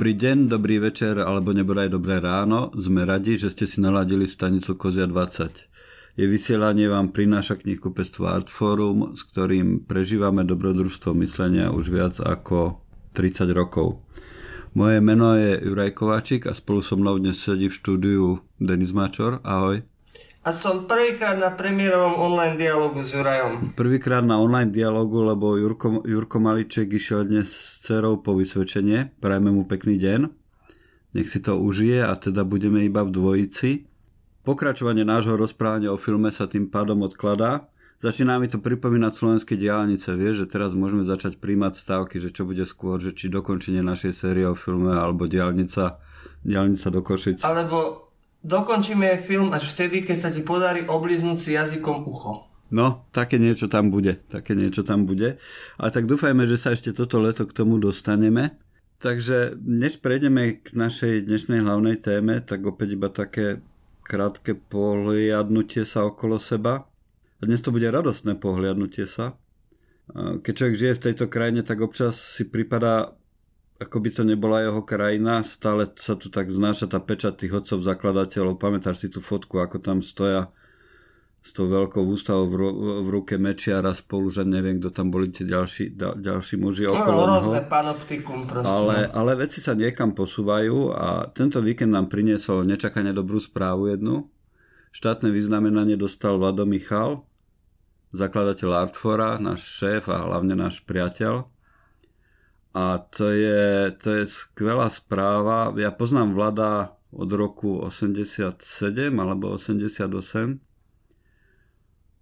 Dobrý deň, dobrý večer, alebo nebodaj dobré ráno. Sme radi, že ste si naladili stanicu Kozia 20. Je vysielanie vám prináša knihkupectvo Artforum, s ktorým prežívame dobrodružstvo myslenia už viac ako 30 rokov. Moje meno je Juraj Kováčik a spolu so mnou dnes sedí v štúdiu Denis Mačor. Ahoj. A som prvýkrát na premiérovom online dialogu s Jurajom. Prvýkrát na online dialogu, lebo Jurko, Jurko Maliček išiel dnes s dcerou po vysvedčenie. Prajme mu pekný deň. Nech si to užije a teda budeme iba v dvojici. Pokračovanie nášho rozprávania o filme sa tým pádom odkladá. Začína mi to pripomínať slovenské diálnice, vieš, že teraz môžeme začať príjmať stávky, že čo bude skôr, že či dokončenie našej série o filme alebo diálnica, diálnica do Košic. Alebo dokončíme film až vtedy, keď sa ti podarí obliznúť si jazykom ucho. No, také niečo tam bude, také niečo tam bude. Ale tak dúfajme, že sa ešte toto leto k tomu dostaneme. Takže než prejdeme k našej dnešnej hlavnej téme, tak opäť iba také krátke pohliadnutie sa okolo seba. A dnes to bude radostné pohliadnutie sa. Keď človek žije v tejto krajine, tak občas si pripadá ako by to nebola jeho krajina, stále sa tu tak znáša tá pečať tých otcov zakladateľov. Pamätáš si tú fotku, ako tam stoja s tou veľkou ústavou v, v ruke mečiara spolu, že neviem, kto tam boli tie ďalší, da, ďalší muži no, okolo neho. panoptikum proste. Ale, ale veci sa niekam posúvajú a tento víkend nám priniesol nečakane dobrú správu jednu. Štátne vyznamenanie dostal Vlado Michal, zakladateľ Artfora, náš šéf a hlavne náš priateľ. A to je, to je skvelá správa. Ja poznám Vlada od roku 87 alebo 88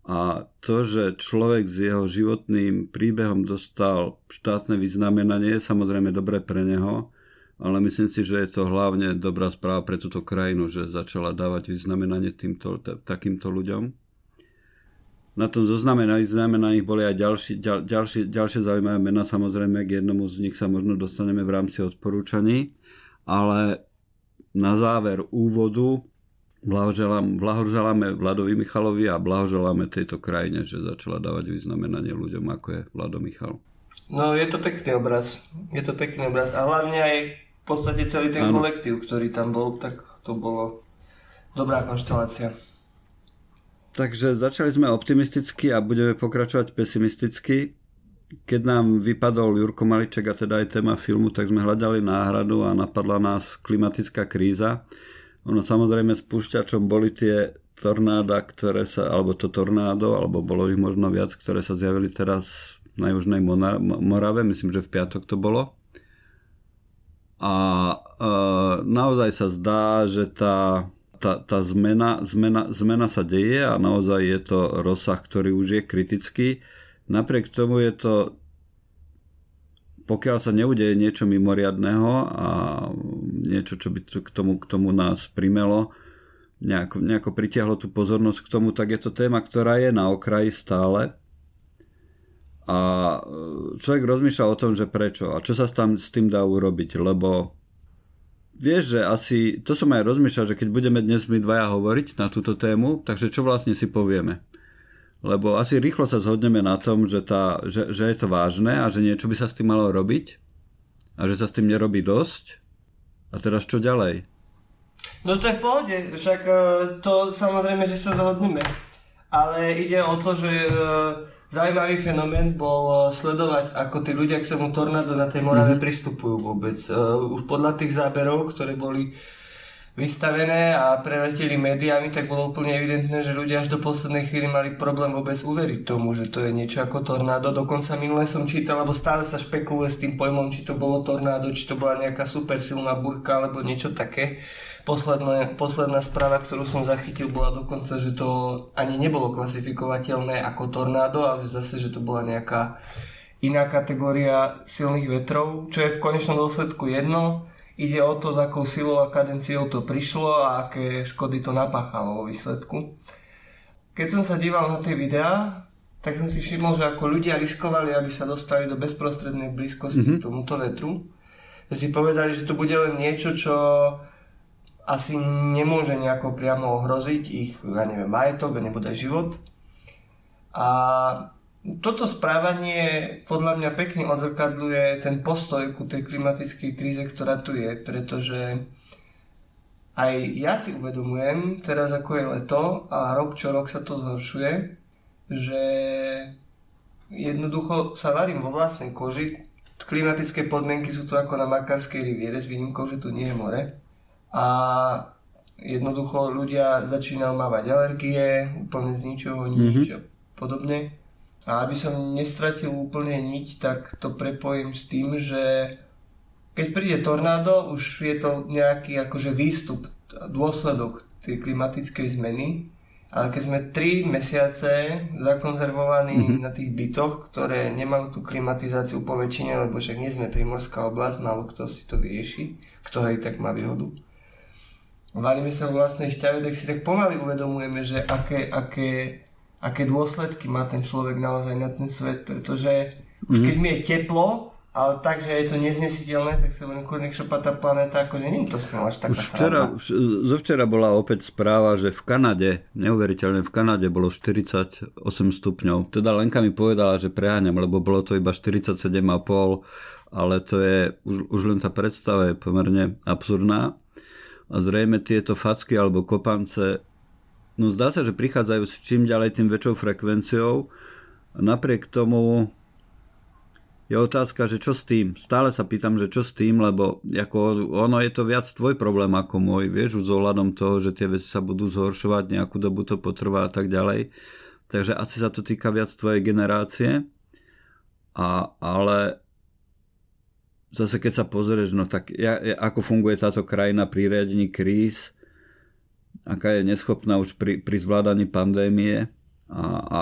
a to, že človek s jeho životným príbehom dostal štátne vyznamenanie, je samozrejme dobré pre neho, ale myslím si, že je to hlavne dobrá správa pre túto krajinu, že začala dávať vyznamenanie týmto, takýmto ľuďom na tom zozname nich boli aj ďalší, ďal, ďalšie, ďalšie zaujímavé mená, samozrejme k jednomu z nich sa možno dostaneme v rámci odporúčaní, ale na záver úvodu blahoželám, blahoželáme Vladovi Michalovi a blahoželáme tejto krajine, že začala dávať vyznamenanie ľuďom, ako je Vlado Michal. No je to pekný obraz, je to pekný obraz a hlavne aj v podstate celý ten ano. kolektív, ktorý tam bol, tak to bolo dobrá konštelácia. Takže začali sme optimisticky a budeme pokračovať pesimisticky. Keď nám vypadol Jurko Maliček a teda aj téma filmu, tak sme hľadali náhradu a napadla nás klimatická kríza. Ono samozrejme spúšťačom boli tie tornáda, ktoré sa, alebo to tornádo, alebo bolo ich možno viac, ktoré sa zjavili teraz na Južnej Morave, myslím, že v piatok to bolo. A e, naozaj sa zdá, že tá tá, tá zmena, zmena, zmena sa deje a naozaj je to rozsah, ktorý už je kritický. Napriek tomu je to pokiaľ sa neudeje niečo mimoriadného a niečo, čo by k tomu, k tomu nás primelo, nejako, nejako pritiahlo tú pozornosť k tomu, tak je to téma, ktorá je na okraji stále. A človek rozmýšľa o tom, že prečo a čo sa tam s tým dá urobiť, lebo vieš, že asi, to som aj rozmýšľal, že keď budeme dnes my dvaja hovoriť na túto tému, takže čo vlastne si povieme. Lebo asi rýchlo sa zhodneme na tom, že, tá, že, že je to vážne a že niečo by sa s tým malo robiť a že sa s tým nerobí dosť. A teraz čo ďalej? No to je v pohode, však e, to samozrejme, že sa zhodneme. Ale ide o to, že e, Zaujímavý fenomén bol eh, sledovať, ako tí ľudia k tomu tornádu na tej Morave mm-hmm. pristupujú vôbec. Uh, už podľa tých záberov, ktoré boli vystavené a preleteli médiami, tak bolo úplne evidentné, že ľudia až do poslednej chvíli mali problém vôbec uveriť tomu, že to je niečo ako tornádo. Dokonca minule som čítal, lebo stále sa špekuluje s tým pojmom, či to bolo tornádo, či to bola nejaká super silná burka alebo niečo také. Posledné, posledná správa, ktorú som zachytil, bola dokonca, že to ani nebolo klasifikovateľné ako tornádo, ale zase, že to bola nejaká iná kategória silných vetrov, čo je v konečnom dôsledku jedno. Ide o to, s akou silou a kadenciou to prišlo a aké škody to napáchalo vo výsledku. Keď som sa díval na tie videá, tak som si všimol, že ako ľudia riskovali, aby sa dostali do bezprostrednej blízkosti mm-hmm. tomuto vetru. Že si povedali, že to bude len niečo, čo asi nemôže nejako priamo ohroziť ich, ja neviem, majetok, nebude život. A toto správanie podľa mňa pekne odzrkadľuje ten postoj ku tej klimatickej kríze, ktorá tu je, pretože aj ja si uvedomujem, teraz ako je leto a rok čo rok sa to zhoršuje, že jednoducho sa varím vo vlastnej koži. Klimatické podmienky sú tu ako na Makarskej riviere s výnimkou, že tu nie je more. A jednoducho ľudia začínajú mávať alergie, úplne z ničoho nič mm-hmm. a podobne. A aby som nestratil úplne niť, tak to prepojím s tým, že keď príde tornádo, už je to nejaký akože výstup, dôsledok tej klimatickej zmeny. Ale keď sme 3 mesiace zakonzervovaní mm-hmm. na tých bytoch, ktoré nemajú tú klimatizáciu po väčšine, lebo však nie sme primorská oblasť, málo kto si to vyrieši, kto aj tak má výhodu. Valíme sa v vlastnej šťave, tak si tak pomaly uvedomujeme, že aké, aké aké dôsledky má ten človek naozaj na ten svet, pretože už keď mhm. mi je teplo, ale tak, že je to neznesiteľné, tak sa hovorím, kurník šopa tá planéta, akože nie to skoro až taká Už včera, zo včera bola opäť správa, že v Kanade, neuveriteľne v Kanade bolo 48 stupňov. Teda Lenka mi povedala, že preháňam, lebo bolo to iba 47,5, ale to je, už, už len tá predstava je pomerne absurdná. A zrejme tieto facky alebo kopance No zdá sa, že prichádzajú s čím ďalej tým väčšou frekvenciou. Napriek tomu je otázka, že čo s tým. Stále sa pýtam, že čo s tým, lebo ako ono je to viac tvoj problém ako môj, vieš, s ohľadom toho, že tie veci sa budú zhoršovať, nejakú dobu to potrvá a tak ďalej. Takže asi sa to týka viac tvojej generácie. A, ale zase keď sa pozrieš, no tak ja, ako funguje táto krajina pri riadení kríz, aká je neschopná už pri, pri zvládaní pandémie. A, a,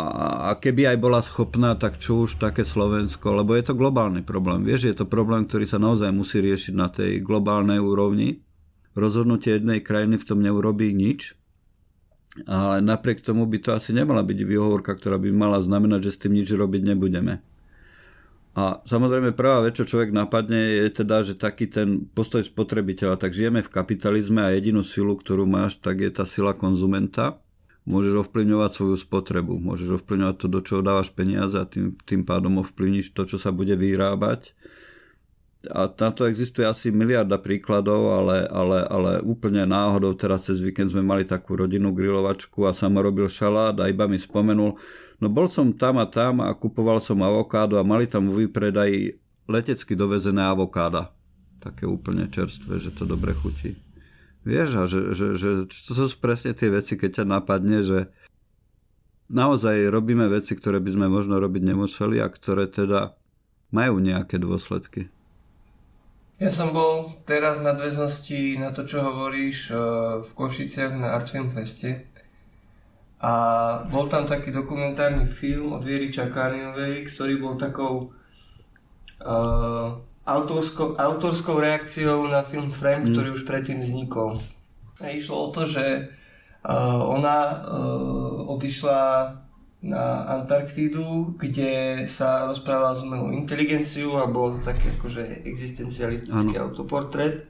a keby aj bola schopná, tak čo už také Slovensko, lebo je to globálny problém. Vieš, je to problém, ktorý sa naozaj musí riešiť na tej globálnej úrovni. Rozhodnutie jednej krajiny v tom neurobí nič, ale napriek tomu by to asi nemala byť výhovorka, ktorá by mala znamenať, že s tým nič robiť nebudeme. A samozrejme prvá vec, čo človek napadne, je teda, že taký ten postoj spotrebiteľa, tak žijeme v kapitalizme a jedinú silu, ktorú máš, tak je tá sila konzumenta. Môžeš ovplyvňovať svoju spotrebu, môžeš ovplyvňovať to, do čoho dávaš peniaze a tým, tým pádom ovplyvníš to, čo sa bude vyrábať a na to existuje asi miliarda príkladov, ale, ale, ale úplne náhodou teraz cez víkend sme mali takú rodinnú grilovačku a sama robil šalát a iba mi spomenul, no bol som tam a tam a kupoval som avokádo a mali tam v výpredaji letecky dovezené avokáda. Také úplne čerstvé, že to dobre chutí. Vieš, a že, že, že to sú presne tie veci, keď ťa napadne, že naozaj robíme veci, ktoré by sme možno robiť nemuseli a ktoré teda majú nejaké dôsledky. Ja som bol teraz v nadväznosti na to, čo hovoríš eh, v Košiciach na Artfilm Feste a bol tam taký dokumentárny film od Viery Čakániovej, ktorý bol takou uh, autorskou, autorskou reakciou na film Frame, mm. ktorý už predtým vznikol. A išlo o to, že uh, ona uh, odišla na Antarktídu, kde sa rozprával s umelou inteligenciu a bol to taký akože existencialistický ano. autoportrét.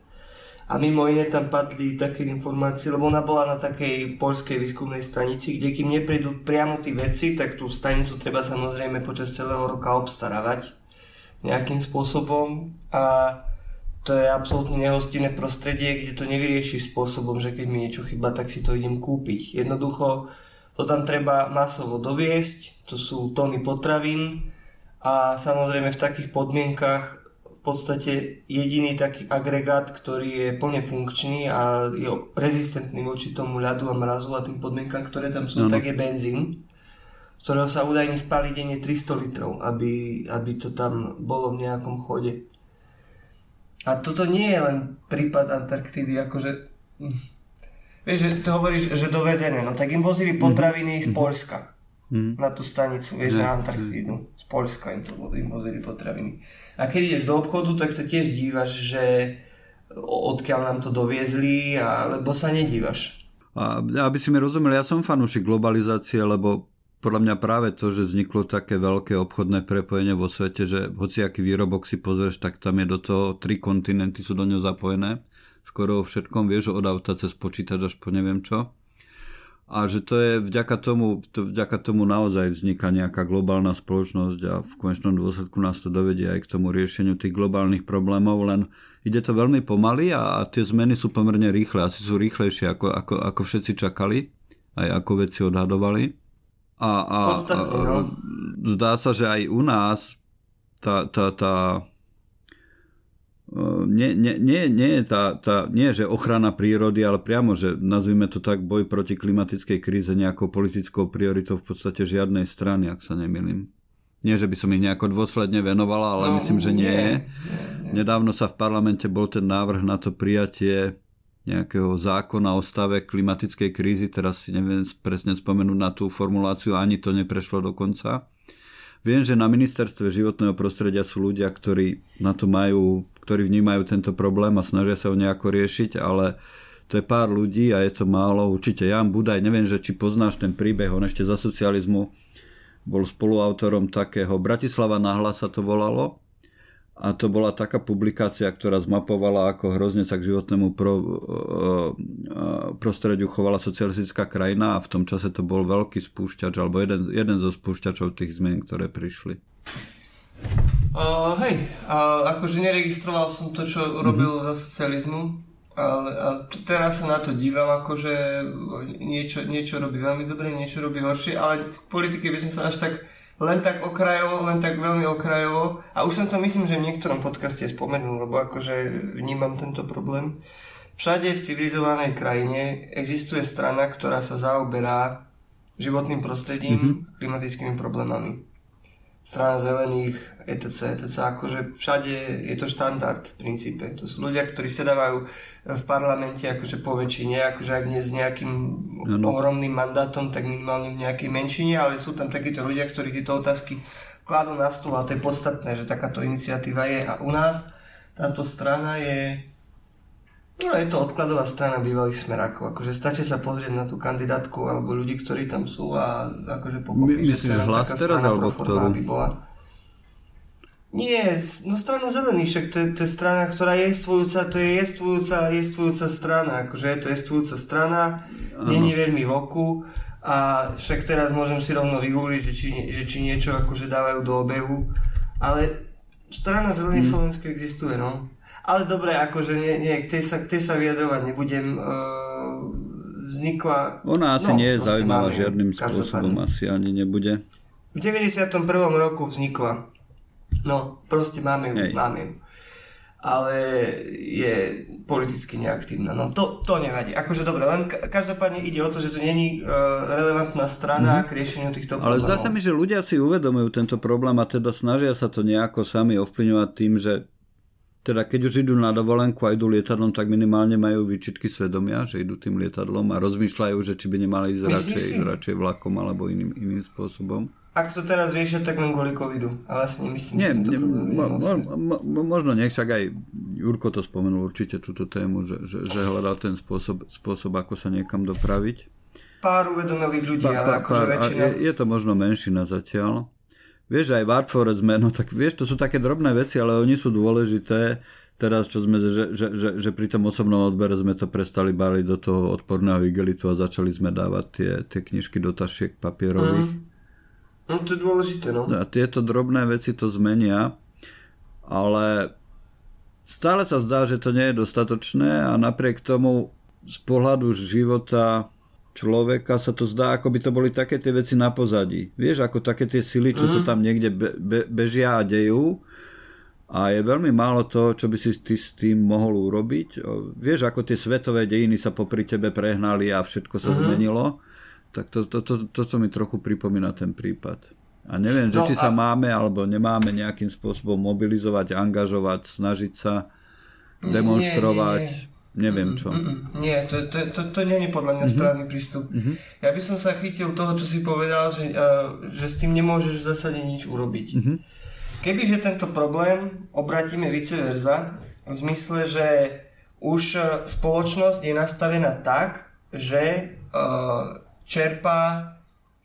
A mimo iné tam padli také informácie, lebo ona bola na takej poľskej výskumnej stanici, kde kým neprídu priamo tí veci, tak tú stanicu treba samozrejme počas celého roka obstarávať nejakým spôsobom. A to je absolútne nehostinné prostredie, kde to nevyrieši spôsobom, že keď mi niečo chyba, tak si to idem kúpiť. Jednoducho to tam treba masovo doviesť, to sú tóny potravín a samozrejme v takých podmienkach podstate jediný taký agregát, ktorý je plne funkčný a je rezistentný voči tomu ľadu a mrazu a tým podmienkam, ktoré tam sú, no, no. tak je benzín, ktorého sa údajne spáli denne 300 litrov, aby, aby to tam bolo v nejakom chode. A toto nie je len prípad Antarktidy, akože Vieš, že to hovoríš, že dovezené, no tak im vozili mhm. potraviny mm-hmm. z mhm. Polska mm-hmm. na tú stanicu, vieš, na Antarktídu. Polska im to im vozili potraviny. A keď ideš do obchodu, tak sa tiež dívaš, že odkiaľ nám to doviezli, alebo sa nedívaš. A aby si mi rozumel, ja som fanúšik globalizácie, lebo podľa mňa práve to, že vzniklo také veľké obchodné prepojenie vo svete, že hoci aký výrobok si pozrieš, tak tam je do toho tri kontinenty sú do ňoho zapojené skoro o všetkom, vieš, od auta cez počítač až po neviem čo. A že to je vďaka tomu, to vďaka tomu naozaj vzniká nejaká globálna spoločnosť a v konečnom dôsledku nás to dovedie aj k tomu riešeniu tých globálnych problémov, len ide to veľmi pomaly a, a tie zmeny sú pomerne rýchle, asi sú rýchlejšie ako, ako, ako všetci čakali, aj ako veci odhadovali. A, a, a, a no. zdá sa, že aj u nás tá, tá, tá nie, nie, nie, nie, je tá, tá, nie že ochrana prírody, ale priamo, že nazvime to tak, boj proti klimatickej kríze nejakou politickou prioritou v podstate žiadnej strany, ak sa nemýlim. Nie, že by som ich nejako dôsledne venovala, ale no, myslím, že nie, nie je. Nedávno sa v parlamente bol ten návrh na to prijatie nejakého zákona o stave klimatickej krízy, teraz si neviem presne spomenúť na tú formuláciu, ani to neprešlo dokonca. Viem, že na ministerstve životného prostredia sú ľudia, ktorí na to majú ktorí vnímajú tento problém a snažia sa ho nejako riešiť, ale to je pár ľudí a je to málo. Určite Jan Budaj, neviem, že či poznáš ten príbeh, on ešte za socializmu bol spoluautorom takého, Bratislava nahla sa to volalo, a to bola taká publikácia, ktorá zmapovala, ako hrozne sa k životnému pro, e, e, prostrediu chovala socialistická krajina a v tom čase to bol veľký spúšťač, alebo jeden, jeden zo spúšťačov tých zmien, ktoré prišli. Uh, hej, uh, akože neregistroval som to, čo robil mm-hmm. za socializmu, ale, ale teraz sa na to dívam, akože niečo, niečo robí veľmi dobre, niečo robí horšie, ale k politike by som sa až tak len tak okrajovo, len tak veľmi okrajovo a už som to myslím, že v niektorom podcaste spomenul, lebo akože vnímam tento problém. Všade v civilizovanej krajine existuje strana, ktorá sa zaoberá životným prostredím, mm-hmm. klimatickými problémami strana zelených, etc, etc, akože všade je to štandard v princípe. To sú ľudia, ktorí sedávajú v parlamente akože po väčšine, akože ak nie s nejakým ano. ohromným mandátom, tak minimálne v nejakej menšine, ale sú tam takíto ľudia, ktorí tieto otázky kladú na stôl a to je podstatné, že takáto iniciatíva je a u nás táto strana je No je to odkladová strana bývalých smerákov. Akože stačí sa pozrieť na tú kandidátku alebo ľudí, ktorí tam sú a akože pochopí, My, myslíš, že hlas teraz alebo ktorú? By bola. Nie, no stranu zelených, však to je, to je strana, ktorá je jestvujúca, to je jestvujúca, jestvujúca strana, akože je to jestvujúca strana, není veľmi v oku a však teraz môžem si rovno vygoogliť, že či, že či niečo akože dávajú do obehu, ale strana zelených hmm. Slovenska existuje, no. Ale dobre, akože nie, nie k, tej sa, k tej sa vyjadrovať nebudem. Uh, vznikla... Ona asi no, nie je zaujímavá žiadnym spôsobom, asi ani nebude. V 91. roku vznikla. No, proste máme ju, Hej. máme ju. Ale je politicky neaktívna. No to, to nevadí. Akože dobre, len každopádne ide o to, že to není uh, relevantná strana mm-hmm. k riešeniu týchto problémov. Ale zdá sa mi, že ľudia si uvedomujú tento problém a teda snažia sa to nejako sami ovplyvňovať tým, že teda keď už idú na dovolenku a idú lietadlom, tak minimálne majú výčitky svedomia, že idú tým lietadlom a rozmýšľajú, že či by nemali ísť radšej, radšej vlakom alebo iným, iným spôsobom. Ak to teraz riešia, tak len kvôli covidu. Ale asi nemyslím, Nie, ne, mo, mo, mo, možno nech však aj Jurko to spomenul určite túto tému, že, že, že hľadal ten spôsob, spôsob, ako sa niekam dopraviť. Pár uvedomelých ľudí, pár, ale akože väčšina... Je, je to možno menšina zatiaľ. Vieš, aj for sme, no tak vieš, to sú také drobné veci, ale oni sú dôležité. Teraz, čo sme, že, že, že, že pri tom osobnom odbere sme to prestali baliť do toho odporného igelitu a začali sme dávať tie, tie knižky do tašiek papierových. Mm. No to je dôležité, no. A tieto drobné veci to zmenia, ale stále sa zdá, že to nie je dostatočné a napriek tomu z pohľadu života človeka sa to zdá, ako by to boli také tie veci na pozadí. Vieš, ako také tie sily, čo mm-hmm. sa mhm. tam niekde be, be, bežia a dejú a je veľmi málo toho, čo by si ty s tým mohol urobiť. Vieš, ako tie svetové dejiny sa popri tebe prehnali a všetko sa mm-hmm. zmenilo, tak to, to, to, to, to mi trochu pripomína ten prípad. A neviem, že no, či a... sa máme alebo nemáme nejakým spôsobom mobilizovať, angažovať, snažiť sa demonstrovať. Nie, nie, nie neviem čo. Mm-mm, nie, to, to, to, to nie je podľa mňa mm-hmm. správny prístup. Mm-hmm. Ja by som sa chytil toho, čo si povedal, že, uh, že s tým nemôžeš v zásade nič urobiť. Mm-hmm. Kebyže tento problém obratíme vice versa, v zmysle, že už e, spoločnosť je nastavená tak, že uh, čerpá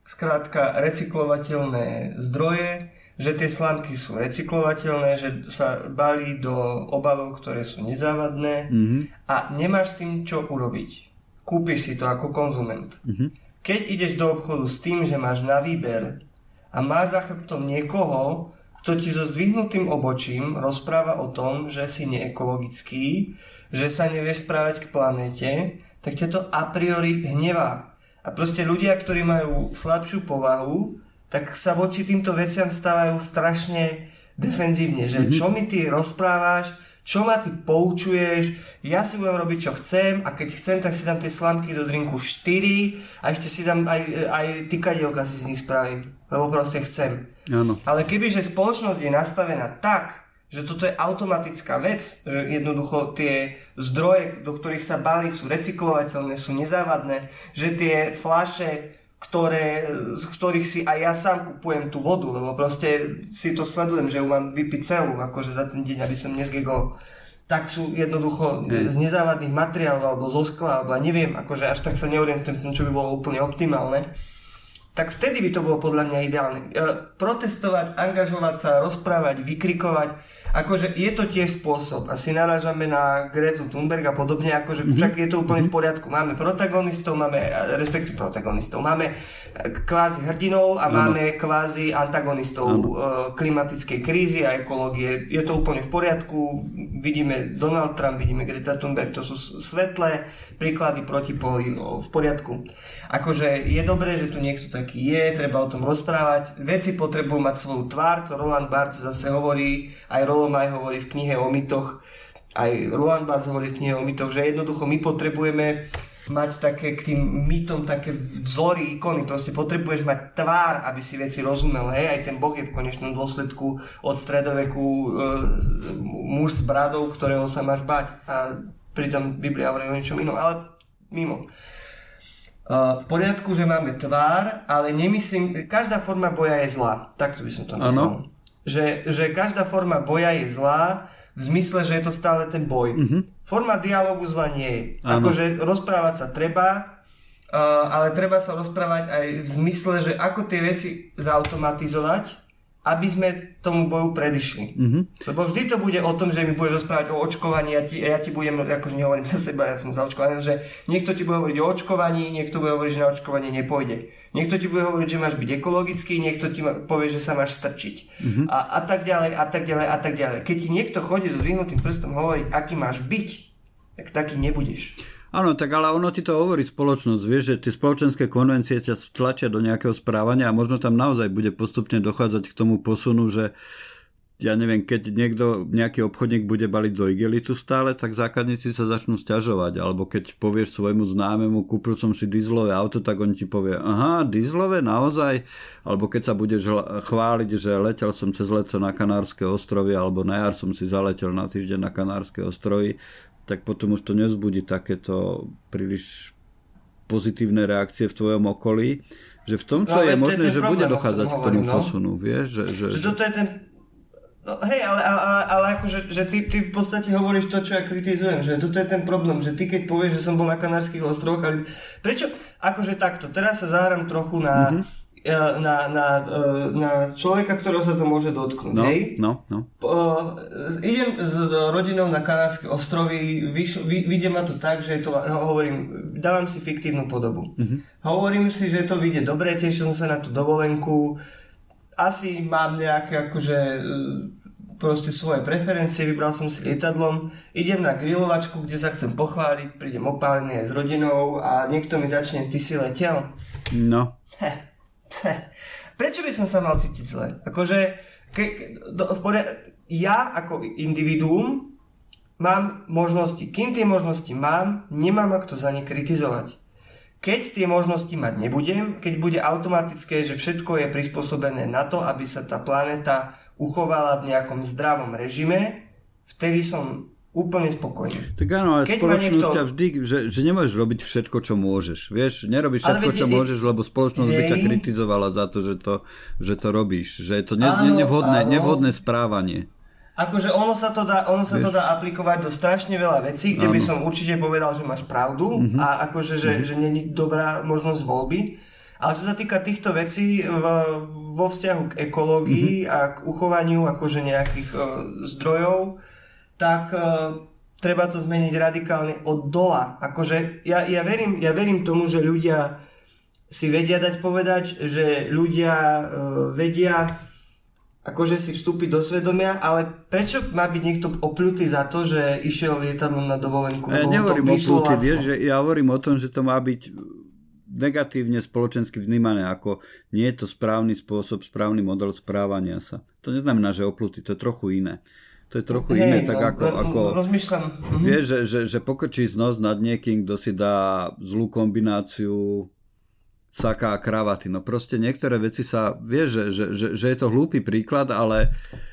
skrátka recyklovateľné zdroje, že tie slamky sú recyklovateľné, že sa balí do obalov, ktoré sú nezávadné mm-hmm. a nemáš s tým čo urobiť. Kúpiš si to ako konzument. Mm-hmm. keď ideš do obchodu s tým, že máš na výber a máš za chrbtom niekoho, kto ti so zdvihnutým obočím rozpráva o tom, že si neekologický, že sa nevieš správať k planéte, tak ťa to a priori hnevá. A proste ľudia, ktorí majú slabšiu povahu, tak sa voči týmto veciam stávajú strašne defenzívne, že mm-hmm. čo mi ty rozprávaš, čo ma ty poučuješ, ja si budem robiť čo chcem a keď chcem, tak si dám tie slamky do drinku 4 a ešte si dám aj, aj tykadielka si z nich spravím, lebo proste chcem. Áno. Ale kebyže spoločnosť je nastavená tak, že toto je automatická vec, že jednoducho tie zdroje, do ktorých sa balí, sú recyklovateľné, sú nezávadné, že tie flaše ktoré, z ktorých si aj ja sám kupujem tú vodu, lebo proste si to sledujem, že ju mám vypiť celú, akože za ten deň, aby som nezgegol. Tak sú jednoducho z nezávadných materiálov alebo zo skla, alebo neviem, akože až tak sa neorientujem, čo by bolo úplne optimálne. Tak vtedy by to bolo podľa mňa ideálne. E, protestovať, angažovať sa, rozprávať, vykrikovať, akože je to tiež spôsob. Asi narážame na Gretu Thunberg a podobne, akože mm-hmm. však je to úplne v mhm. poriadku. Máme protagonistov, máme, respektíve protagonistov, máme kvázi hrdinov a ano. máme kvázi antagonistov ano. E, klimatickej krízy a ekológie. Je to úplne v poriadku. Vidíme Donald Trump, vidíme Greta Thunberg, to sú svetlé príklady protipóly v poriadku. Akože je dobré, že tu niekto taký je, treba o tom rozprávať. Veci potrebujú mať svoju tvár, to Roland Barthes zase hovorí, aj Rollo May hovorí v knihe o mytoch, aj Roland Barthes hovorí v knihe o mytoch, že jednoducho my potrebujeme mať také k tým mytom také vzory, ikony, proste potrebuješ mať tvár, aby si veci rozumel, hej, aj ten Boh je v konečnom dôsledku od stredoveku e, muž s bradou, ktorého sa máš bať a pritom Biblia hovorí o niečom inom, ale mimo. Uh, v poriadku, že máme tvár, ale nemyslím, každá forma boja je zlá. Takto by som to myslel. Že, že každá forma boja je zlá v zmysle, že je to stále ten boj. Uh-huh. Forma dialogu zla nie je. Akože rozprávať sa treba, uh, ale treba sa rozprávať aj v zmysle, že ako tie veci zautomatizovať, aby sme tomu boju predišli. Mm-hmm. Lebo vždy to bude o tom, že mi budeš rozprávať o očkovaní a ja ti, ja ti budem, akože nehovorím za seba, ja som za očkovanie, že niekto ti bude hovoriť o očkovaní, niekto bude hovoriť, že na očkovanie nepôjde. Niekto ti bude hovoriť, že máš byť ekologický, niekto ti povie, že sa máš strčiť. Mm-hmm. A, a tak ďalej, a tak ďalej, a tak ďalej. Keď ti niekto chodí s vyhnutým prstom hovoriť, aký máš byť, tak taký nebudeš. Áno, tak ale ono ti to hovorí spoločnosť, vieš, že tie spoločenské konvencie ťa tlačia do nejakého správania a možno tam naozaj bude postupne dochádzať k tomu posunu, že ja neviem, keď niekto, nejaký obchodník bude baliť do igelitu stále, tak zákazníci sa začnú stiažovať. Alebo keď povieš svojmu známemu, kúpil som si dieselové auto, tak on ti povie, aha, dieselové, naozaj? Alebo keď sa budeš chváliť, že letel som cez leto na Kanárske ostrovy, alebo na jar som si zaletel na týždeň na Kanárske ostrovy, tak potom už to nezbudí takéto príliš pozitívne reakcie v tvojom okolí, že v tomto no, je možné, že bude dochádzať k tomu no? posunu, vieš? Že, že, že toto je ten No hej, ale, ale, ale akože, že ty, ty v podstate hovoríš to, čo ja kritizujem, že toto je ten problém, že ty keď povieš, že som bol na Kanárskych ostrovoch, ale prečo, akože takto, teraz sa zahrám trochu na, mm-hmm na, na, na človeka, ktorého sa to môže dotknúť. No, hej? no, no. Uh, idem s rodinou na Kanárske ostrovy, vyš, vy, vyjde ma to tak, že to, hovorím, dávam si fiktívnu podobu. Mm-hmm. Hovorím si, že to vyjde dobre, tešil som sa na tú dovolenku, asi mám nejaké akože proste svoje preferencie, vybral som si lietadlom, idem na grilovačku, kde sa chcem pochváliť, prídem opálený aj s rodinou a niekto mi začne, ty si letel. No. Prečo by som sa mal cítiť zle? Akože, ke, do, v poria- ja ako individuum mám možnosti. Kým tie možnosti mám, nemám ak to za ne kritizovať. Keď tie možnosti mať nebudem, keď bude automatické, že všetko je prispôsobené na to, aby sa tá planéta uchovala v nejakom zdravom režime, vtedy som úplne spokojný. Tak áno, ale Keď spoločnosť niekto... ťa vždy, že, že nemôžeš robiť všetko, čo môžeš. Vieš, nerobíš všetko, čo je... môžeš, lebo spoločnosť hej. by ťa kritizovala za to, že to, že to robíš. Že je to ne, áno, nevhodné, áno. nevhodné správanie. Akože ono sa to dá, ono sa to dá aplikovať do strašne veľa vecí, kde áno. by som určite povedal, že máš pravdu mm-hmm. a akože, že, mm-hmm. že není dobrá možnosť voľby. Ale čo sa týka týchto vecí v, vo vzťahu k ekológii mm-hmm. a k uchovaniu akože nejakých uh, zdrojov, tak uh, treba to zmeniť radikálne od dola. Akože ja, ja, verím, ja verím tomu, že ľudia si vedia dať povedať, že ľudia uh, vedia akože si vstúpiť do svedomia, ale prečo má byť niekto opľutý za to, že išiel lietadlom na dovolenku? Ja nehovorím opľutý, vieš, že ja hovorím o tom, že to má byť negatívne spoločensky vnímané, ako nie je to správny spôsob, správny model správania sa. To neznamená, že opľutý, to je trochu iné. To je trochu hey, iné, tak no, ako... ako rozmýšľam. Mhm. Vieš, že, že, že pokrčí nos nad niekým, kto si dá zlú kombináciu saka a kravaty. No proste niektoré veci sa, vieš, že, že, že, že je to hlúpy príklad, ale...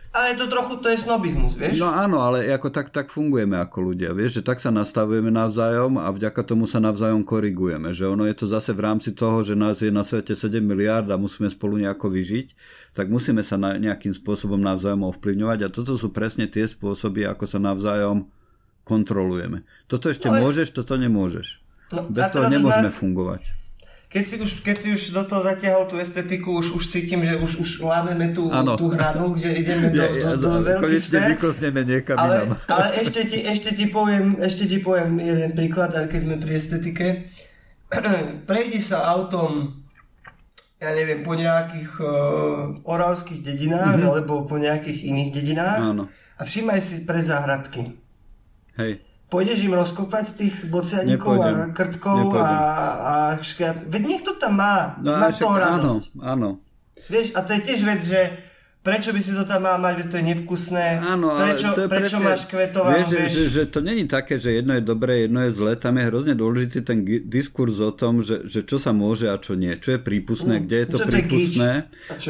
Ale to trochu, to je snobizmus, vieš? No áno, ale ako tak, tak fungujeme ako ľudia, vieš, že tak sa nastavujeme navzájom a vďaka tomu sa navzájom korigujeme, že ono je to zase v rámci toho, že nás je na svete 7 miliárd a musíme spolu nejako vyžiť, tak musíme sa na, nejakým spôsobom navzájom ovplyvňovať a toto sú presne tie spôsoby, ako sa navzájom kontrolujeme. Toto ešte ale... môžeš, toto nemôžeš. No, Bez toho nemôžeme na... fungovať keď si, už, keď si už do toho zatiahol tú estetiku, už, už cítim, že už, už lámeme tú, tú hranu, že ideme do, ja, do, do veľkých sfér. niekam ale, ale ešte, ti, ešte, ti poviem, ešte ti poviem jeden príklad, keď sme pri estetike. Prejdi sa autom ja neviem, po nejakých uh, oravských dedinách mm-hmm. alebo po nejakých iných dedinách Áno. a všimaj si pred záhradky. Hej. Pôjdeš im rozkopať tých bocianíkov a krtkov a, a škriat. Veď niekto tam má. No, má z toho radosť. Áno, áno. Vieš, a to je tiež vec, že prečo by si to tam mal mať, to je nevkusné, Áno, prečo, to je prečo presne, máš kvetovanú, vieš, vieš. Že, že to není také, že jedno je dobré, jedno je zlé, tam je hrozne dôležitý ten diskurs o tom, že, že čo sa môže a čo nie, čo je prípustné, mm, kde je to prípustné,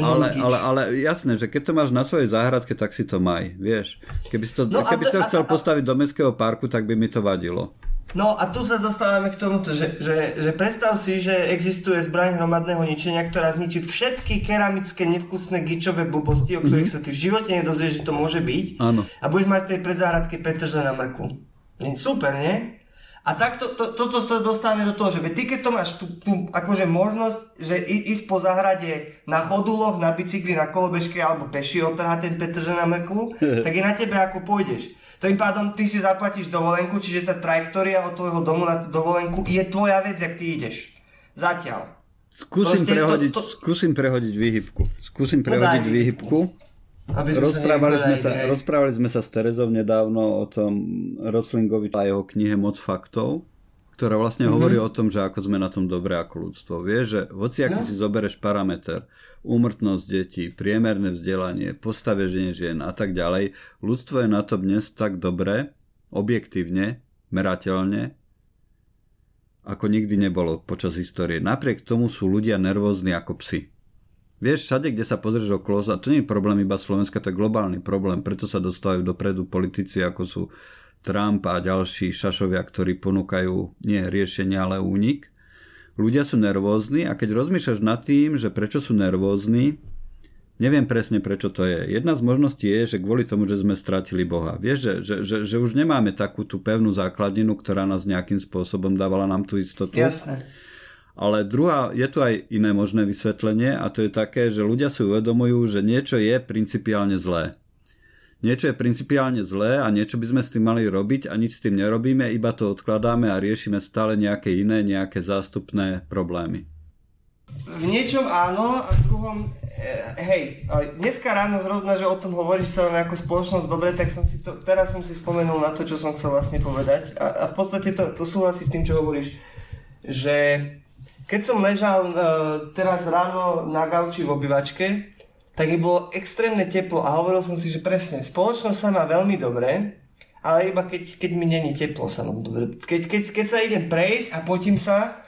ale, ale, ale jasné, že keď to máš na svojej záhradke, tak si to maj, vieš. Keby si to, no keby to, to chcel a, postaviť do mestského parku, tak by mi to vadilo. No a tu sa dostávame k tomu, že, že, že predstav si, že existuje zbraň hromadného ničenia, ktorá zničí všetky keramické nevkusné gičové blbosti, o ktorých mm-hmm. sa ty v živote nedozvieš, že to môže byť. Áno. A budeš mať tej predzáhradke Petrža na mrku. Super, nie? A takto to, to, toto sa dostávame do toho, že ty keď to máš tú, tú akože možnosť, že ísť po zahrade na choduloch, na bicykli, na kolobežke alebo peši otrhať ten Petrža na mrku, tak je na tebe ako pôjdeš. Tým pádom ty si zaplatíš dovolenku, čiže tá trajektória od tvojho domu na dovolenku je tvoja vec, jak ty ideš. Zatiaľ. Skúsim prehodiť, to, to... skúsim prehodiť výhybku. Skúsim no prehodiť výhybku. rozprávali, sme sa, rozprávali sme sa s Terezou nedávno o tom Roslingovi a jeho knihe Moc faktov ktorá vlastne mm-hmm. hovorí o tom, že ako sme na tom dobre ako ľudstvo. Vieš, že hoci aký no. si zobereš parameter, úmrtnosť detí, priemerné vzdelanie, postavenie žien a tak ďalej, ľudstvo je na to dnes tak dobre, objektívne, merateľne, ako nikdy nebolo počas histórie. Napriek tomu sú ľudia nervózni ako psi. Vieš, všade, kde sa pozrieš okolo, a to nie je problém iba Slovenska, to je globálny problém, preto sa dostávajú dopredu politici, ako sú Trump a ďalší šašovia, ktorí ponúkajú nie riešenia, ale únik. Ľudia sú nervózni a keď rozmýšľaš nad tým, že prečo sú nervózni, neviem presne prečo to je. Jedna z možností je, že kvôli tomu, že sme stratili Boha. Vieš, že, že, že, že už nemáme takú tú pevnú základinu, ktorá nás nejakým spôsobom dávala nám tú istotu. Jasné. Ale druhá, je tu aj iné možné vysvetlenie a to je také, že ľudia si uvedomujú, že niečo je principiálne zlé niečo je principiálne zlé a niečo by sme s tým mali robiť a nič s tým nerobíme, iba to odkladáme a riešime stále nejaké iné, nejaké zástupné problémy. V niečom áno a v druhom, e, hej, dneska ráno zrovna, že o tom hovoríš sa ako spoločnosť dobre, tak som si to, teraz som si spomenul na to, čo som chcel vlastne povedať a, a v podstate to, to súhlasí s tým, čo hovoríš, že keď som ležal uh, teraz ráno na gauči v obývačke, tak mi bolo extrémne teplo a hovoril som si, že presne, spoločnosť sa má veľmi dobre, ale iba keď, keď mi není teplo sa mám dobre. Keď, keď, keď sa idem prejsť a potím sa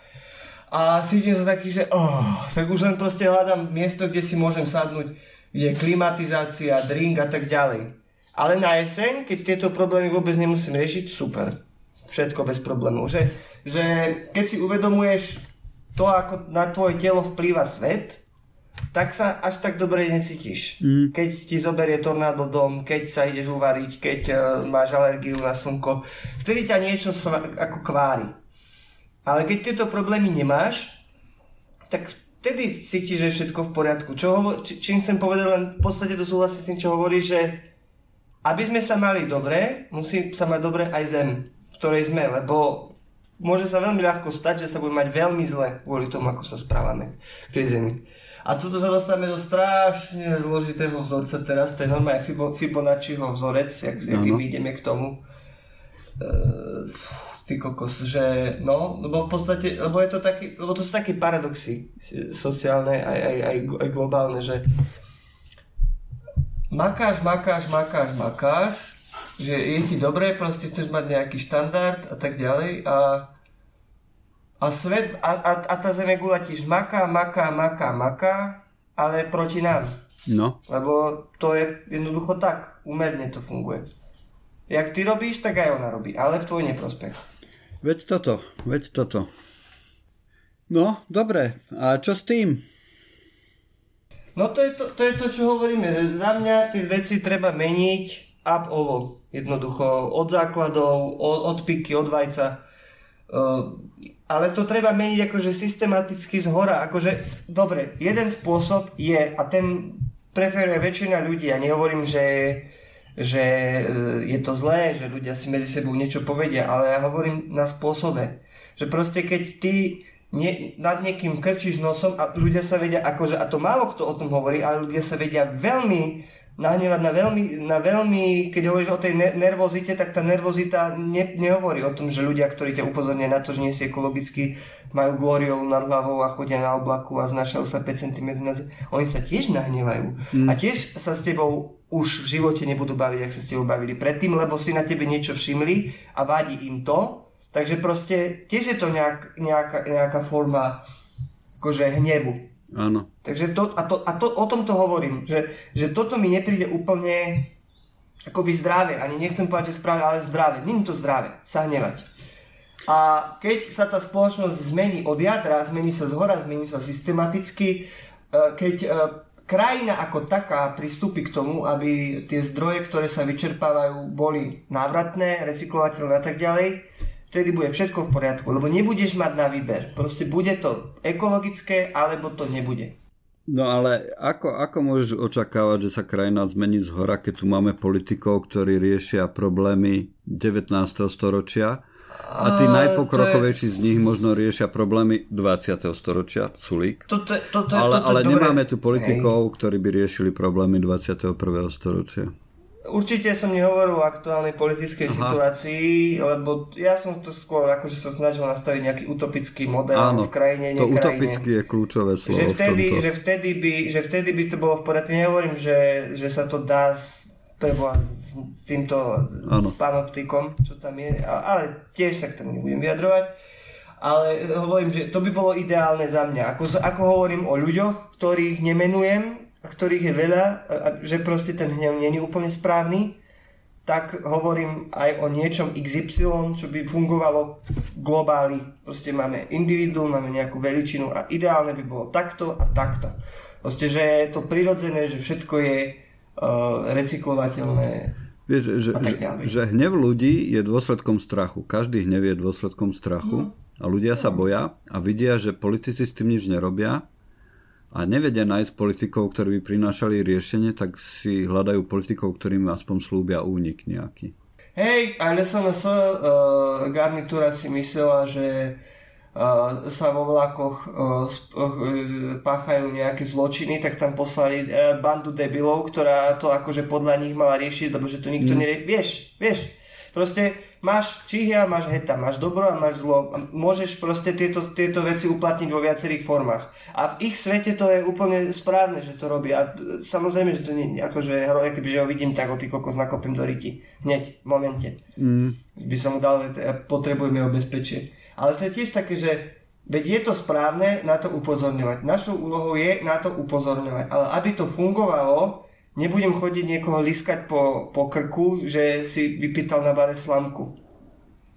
a cítim sa taký, že oh, tak už len proste hľadám miesto, kde si môžem sadnúť, je klimatizácia, drink a tak ďalej. Ale na jeseň, keď tieto problémy vôbec nemusím riešiť, super. Všetko bez problémov. Že, že keď si uvedomuješ to, ako na tvoje telo vplýva svet, tak sa až tak dobre necítiš. Mm. Keď ti zoberie tornádo dom, keď sa ideš uvariť, keď uh, máš alergiu na slnko, vtedy ťa niečo sva, ako kvári. Ale keď tieto problémy nemáš, tak vtedy cítiš, že je všetko v poriadku. Čo hovo- či, čím chcem povedať, len v podstate to súhlasí s tým, čo hovorí, že aby sme sa mali dobre, musí sa mať dobre aj zem, v ktorej sme, lebo môže sa veľmi ľahko stať, že sa bude mať veľmi zle kvôli tomu, ako sa správame k tej zemi. A tuto sa dostávame do strašne zložitého vzorca teraz, to je normálne Fibonacciho vzorec, jak, jak my ideme k tomu. Uh, ty kokos, že no, lebo v podstate, lebo je to taký, lebo to sú také paradoxy sociálne aj, aj, aj, aj globálne, že makáš, makáš, makáš, makáš, že je ti dobré, proste chceš mať nejaký štandard a tak ďalej a, a svet, a, a, a tá gula tiež maká, maká, maká, maká, ale proti nám. No. Lebo to je jednoducho tak, umerne to funguje. Jak ty robíš, tak aj ona robí, ale v tvoj neprospech. Veď toto, veď toto. No, dobre. A čo s tým? No to je to, to, je to čo hovoríme, za mňa tie veci treba meniť up ovo. Jednoducho, od základov, od, od piky, od vajca. Uh, ale to treba meniť akože systematicky z hora. Akože, dobre, jeden spôsob je, a ten preferuje väčšina ľudí, ja nehovorím, že že e, je to zlé, že ľudia si medzi sebou niečo povedia, ale ja hovorím na spôsobe, že proste keď ty nie, nad niekým krčíš nosom a ľudia sa vedia, akože, a to málo kto o tom hovorí, ale ľudia sa vedia veľmi nahnevať na veľmi, na veľmi keď hovoríš o tej ne- nervozite, tak tá nervozita ne- nehovorí o tom, že ľudia, ktorí ťa upozornia na to, že nie si ekologicky, majú gloriolu nad hlavou a chodia na oblaku a znašajú sa 5 cm nad Oni sa tiež nahnevajú. Mm. A tiež sa s tebou už v živote nebudú baviť, ak sa s tebou bavili predtým, lebo si na tebe niečo všimli a vadí im to. Takže proste tiež je to nejak, nejaká, nejaká forma akože hnevu. Áno. Takže to, a, to, a to, o tom to hovorím, že, že toto mi nepríde úplne akoby zdravé, ani nechcem povedať, že správne, ale zdravé. Není to zdravé, sa hnevať. A keď sa tá spoločnosť zmení od jadra, zmení sa z hora, zmení sa systematicky, e, keď e, krajina ako taká pristúpi k tomu, aby tie zdroje, ktoré sa vyčerpávajú, boli návratné, recyklovateľné a tak ďalej, vtedy bude všetko v poriadku, lebo nebudeš mať na výber. Proste bude to ekologické, alebo to nebude. No ale ako, ako môžeš očakávať, že sa krajina zmení z hora, keď tu máme politikov, ktorí riešia problémy 19. storočia a tí najpokrokovejší je... z nich možno riešia problémy 20. storočia, Sulík. Toto, toto, ale, toto, ale nemáme tu politikov, Hej. ktorí by riešili problémy 21. storočia. Určite som nehovoril o aktuálnej politickej Aha. situácii, lebo ja som to skôr akože sa snažil nastaviť nejaký utopický model Áno, v krajine, to utopicky je kľúčové slovo že vtedy, že vtedy, by, že vtedy by to bolo v poriadku. Nehovorím, že, že sa to dá preboha s, s týmto ano. panoptikom, čo tam je, ale tiež sa k tomu nebudem vyjadrovať. Ale hovorím, že to by bolo ideálne za mňa. Ako, ako hovorím o ľuďoch, ktorých nemenujem, ktorých je veľa, a že proste ten hnev není úplne správny, tak hovorím aj o niečom XY, čo by fungovalo globáli. Proste máme individuum, máme nejakú veličinu a ideálne by bolo takto a takto. Proste, že je to prirodzené, že všetko je uh, recyklovateľné. Vieš, že, že, že hnev ľudí je dôsledkom strachu. Každý hnev je dôsledkom strachu. No. A ľudia sa boja a vidia, že politici s tým nič nerobia a nevedia nájsť politikov, ktorí by prinášali riešenie, tak si hľadajú politikov, ktorým aspoň slúbia únik nejaký. Hej, aj SNS uh, garnitúra si myslela, že sa vo vlakoch páchajú nejaké zločiny, tak tam poslali e, bandu debilov, ktorá to akože podľa nich mala riešiť, lebo že to nikto mm. nerie... Vieš, vieš, proste máš čihia, máš heta, máš dobro a máš zlo. Môžeš proste tieto, tieto veci uplatniť vo viacerých formách. A v ich svete to je úplne správne, že to robia. A samozrejme, že to nie je akože hro, kebyže ho vidím, tak ho ty kokos nakopím do ryti. Hneď, v momente. Mm. By som mu dal, potrebujeme ho bezpečie. Ale to je tiež také, že veď je to správne na to upozorňovať. Našou úlohou je na to upozorňovať. Ale aby to fungovalo, nebudem chodiť niekoho liskať po, po krku, že si vypýtal na bare slamku.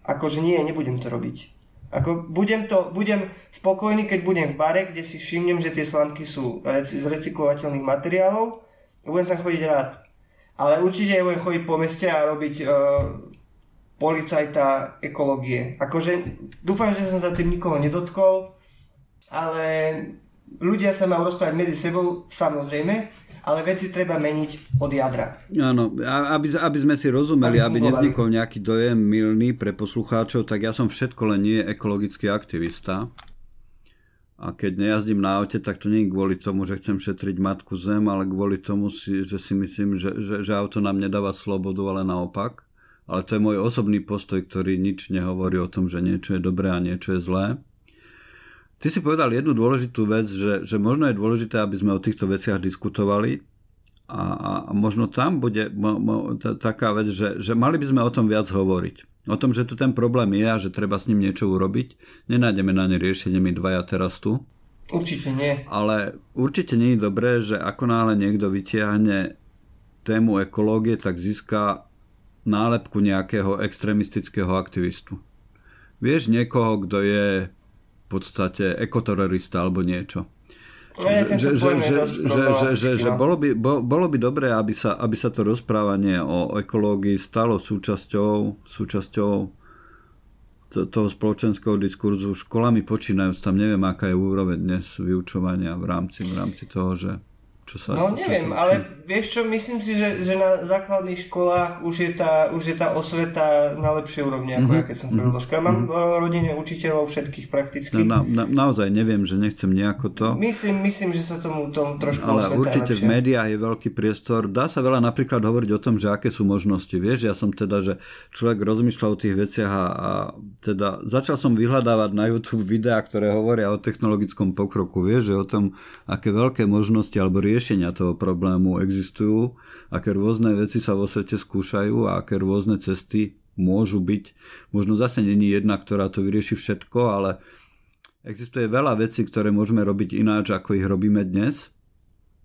Akože nie, nebudem to robiť. Ako budem, to, budem spokojný, keď budem v bare, kde si všimnem, že tie slamky sú z recyklovateľných materiálov a budem tam chodiť rád. Ale určite nebudem chodiť po meste a robiť uh, policajta ekológie. Akože dúfam, že som sa tým nikoho nedotkol, ale ľudia sa majú rozprávať medzi sebou, samozrejme, ale veci treba meniť od jadra. Áno, aby, aby sme si rozumeli, aby, aby nevznikol nejaký dojem milný pre poslucháčov, tak ja som všetko len nie ekologický aktivista. A keď nejazdím na aute, tak to nie je kvôli tomu, že chcem šetriť matku zem, ale kvôli tomu, si, že si myslím, že, že, že auto nám nedáva slobodu, ale naopak. Ale to je môj osobný postoj, ktorý nič nehovorí o tom, že niečo je dobré a niečo je zlé. Ty si povedal jednu dôležitú vec, že, že možno je dôležité, aby sme o týchto veciach diskutovali a, a možno tam bude mo, mo, t- taká vec, že, že mali by sme o tom viac hovoriť. O tom, že tu ten problém je a že treba s ním niečo urobiť. Nenájdeme na ne riešenie my dvaja teraz tu. Určite nie. Ale určite nie je dobré, že ako náhle niekto vytiahne tému ekológie, tak získa nálepku nejakého extremistického aktivistu. Vieš niekoho, kto je podstate ekoterorista alebo niečo. No, že, že, že, že, že, že, že bolo, by, bo, bolo by dobré, aby sa, aby sa to rozprávanie o ekológii stalo súčasťou, súčasťou toho spoločenského diskurzu školami počínajúc, tam neviem, aká je úroveň dnes vyučovania v rámci, v rámci toho, že čo sa, no neviem, sa, ale vieš čo, myslím si, že, že na základných školách už je tá, už je tá osveta na lepšej úrovni, ako mm-hmm. ja keď som chodil do školy. Mám mm-hmm. rodine učiteľov všetkých prakticky. No, na, na, naozaj neviem, že nechcem nejako to. Myslím, myslím, že sa tomu, tomu trošku Ale určite lepšie. v médiách je veľký priestor. Dá sa veľa napríklad hovoriť o tom, že aké sú možnosti. Vieš, ja som teda, že človek rozmýšľa o tých veciach a, a teda začal som vyhľadávať na YouTube videá, ktoré hovoria o technologickom pokroku. Vieš, že o tom, aké veľké možnosti alebo riešenia toho problému existujú, aké rôzne veci sa vo svete skúšajú a aké rôzne cesty môžu byť. Možno zase není jedna, ktorá to vyrieši všetko, ale existuje veľa vecí, ktoré môžeme robiť ináč, ako ich robíme dnes.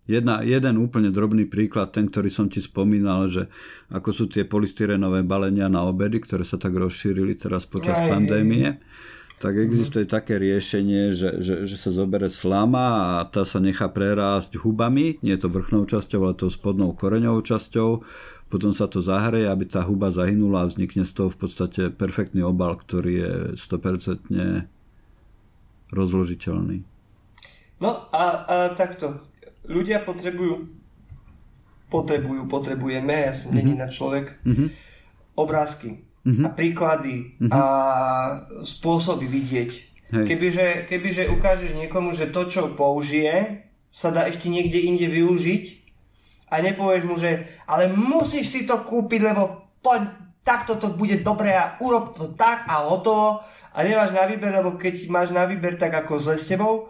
Jedna, jeden úplne drobný príklad, ten, ktorý som ti spomínal, že ako sú tie polystyrenové balenia na obedy, ktoré sa tak rozšírili teraz počas aj, pandémie. Aj, aj tak existuje mm-hmm. také riešenie, že, že, že sa zobere slama a tá sa nechá prerásť hubami, nie to vrchnou časťou, ale to spodnou koreňovou časťou, potom sa to zahreje, aby tá huba zahynula a vznikne z toho v podstate perfektný obal, ktorý je 100% rozložiteľný. No a, a takto. Ľudia potrebujú potrebujú, potrebujeme, ja som mm-hmm. na človek, mm-hmm. obrázky uh-huh. a príklady uh-huh. a spôsoby vidieť. Hej. Kebyže, kebyže ukážeš niekomu, že to, čo použije, sa dá ešte niekde inde využiť a nepovieš mu, že ale musíš si to kúpiť, lebo poď, takto to bude dobré a urob to tak a hotovo a nemáš na výber, lebo keď máš na výber, tak ako zle s tebou,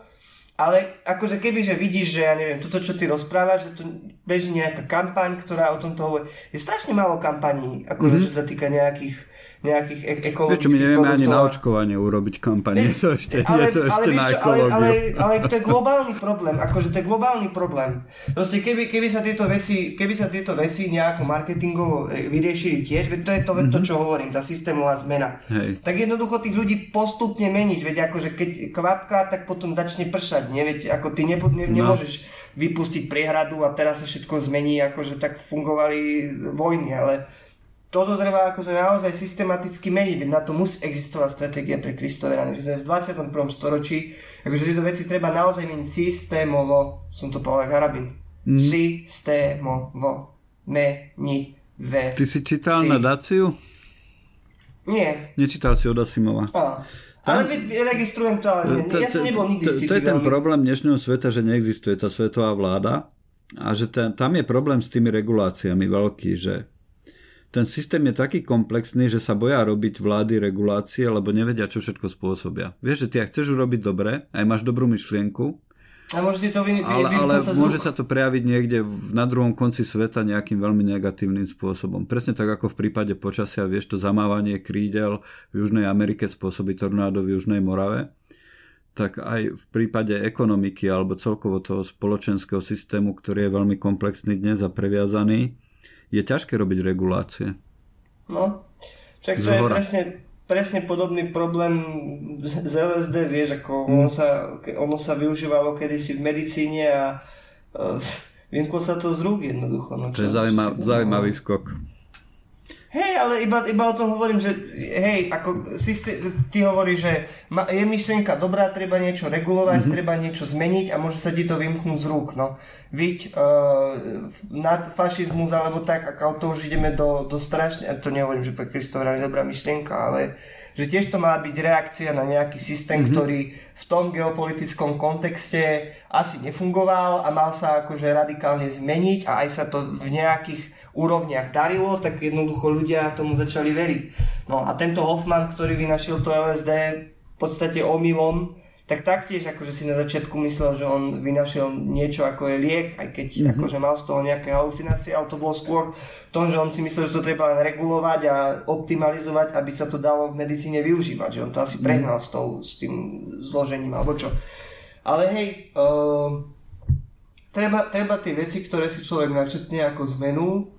ale akože keby, že vidíš, že ja neviem, toto, čo ty rozprávaš, že tu beží nejaká kampaň, ktorá o tomto hovorí. Je strašne málo kampaní, akože, mm-hmm. sa týka nejakých nejakých e- ekologických Čo my nevieme ani na očkovanie urobiť kampanie, to ešte, ale, to ešte ale, na čo, ale, ale, ale, to je globálny problém, akože to je globálny problém. Proste keby, keby, sa tieto veci, keby sa tieto veci nejako marketingovo e, vyriešili tiež, veď to je to, mm-hmm. to čo hovorím, tá systémová zmena. Hej. Tak jednoducho tých ľudí postupne meníš, veď akože keď kvapka, tak potom začne pršať, nie? Veď ako ty nepo, ne, no. nemôžeš vypustiť priehradu a teraz sa všetko zmení, akože tak fungovali vojny, ale toto treba akože naozaj systematicky meniť, na to musí existovať stratégia pre Kristove rany, že v 21. storočí, akože tieto veci treba naozaj meniť systémovo, som to povedal Harabin, mm. systémovo, meniť ve. Ty si čítal si. na Daciu? Nie. Nečítal si od Asimova. Á. Ale registrujem to, ale ja som nebol nikdy to, to je ten problém dnešného sveta, že neexistuje tá svetová vláda a že ten, tam je problém s tými reguláciami veľký, že ten systém je taký komplexný, že sa boja robiť vlády regulácie, lebo nevedia, čo všetko spôsobia. Vieš, že ty ak chceš urobiť dobre, aj máš dobrú myšlienku, a môže to vy, ale, ale môže sa to prejaviť niekde v, na druhom konci sveta nejakým veľmi negatívnym spôsobom. Presne tak ako v prípade počasia, vieš, to zamávanie krídel v Južnej Amerike spôsobí tornádo v Južnej Morave, tak aj v prípade ekonomiky alebo celkovo toho spoločenského systému, ktorý je veľmi komplexný dnes a previazaný, je ťažké robiť regulácie. No, však to je presne, presne podobný problém z LSD, vieš, ako mm. ono, sa, ono sa využívalo kedysi v medicíne a uh, vymklo sa to z rúk jednoducho. No, to je zaujímav, zaujímavý skok. Hej, ale iba, iba o tom hovorím, že hej, ako systém, ty hovoríš, že ma, je myšlienka dobrá, treba niečo regulovať, mm-hmm. treba niečo zmeniť a môže sa ti to vymknúť z rúk, no. Viď, uh, nad fašizmus alebo tak, ako to už ideme do, do strašne, to nehovorím, že pre Kristofa je dobrá myšlienka, ale že tiež to má byť reakcia na nejaký systém, mm-hmm. ktorý v tom geopolitickom kontexte asi nefungoval a mal sa akože radikálne zmeniť a aj sa to v nejakých úrovniach darilo, tak jednoducho ľudia tomu začali veriť. No a tento Hoffman, ktorý vynašiel to LSD v podstate omylom, tak taktiež akože si na začiatku myslel, že on vynašiel niečo ako je liek, aj keď mm-hmm. akože mal z toho nejaké halucinácie, ale to bolo skôr v tom, že on si myslel, že to treba len regulovať a optimalizovať, aby sa to dalo v medicíne využívať, že on to asi mhm. prehnal mm-hmm. s, tou, s tým zložením alebo čo. Ale hej, uh, treba, treba tie veci, ktoré si človek načetne ako zmenu,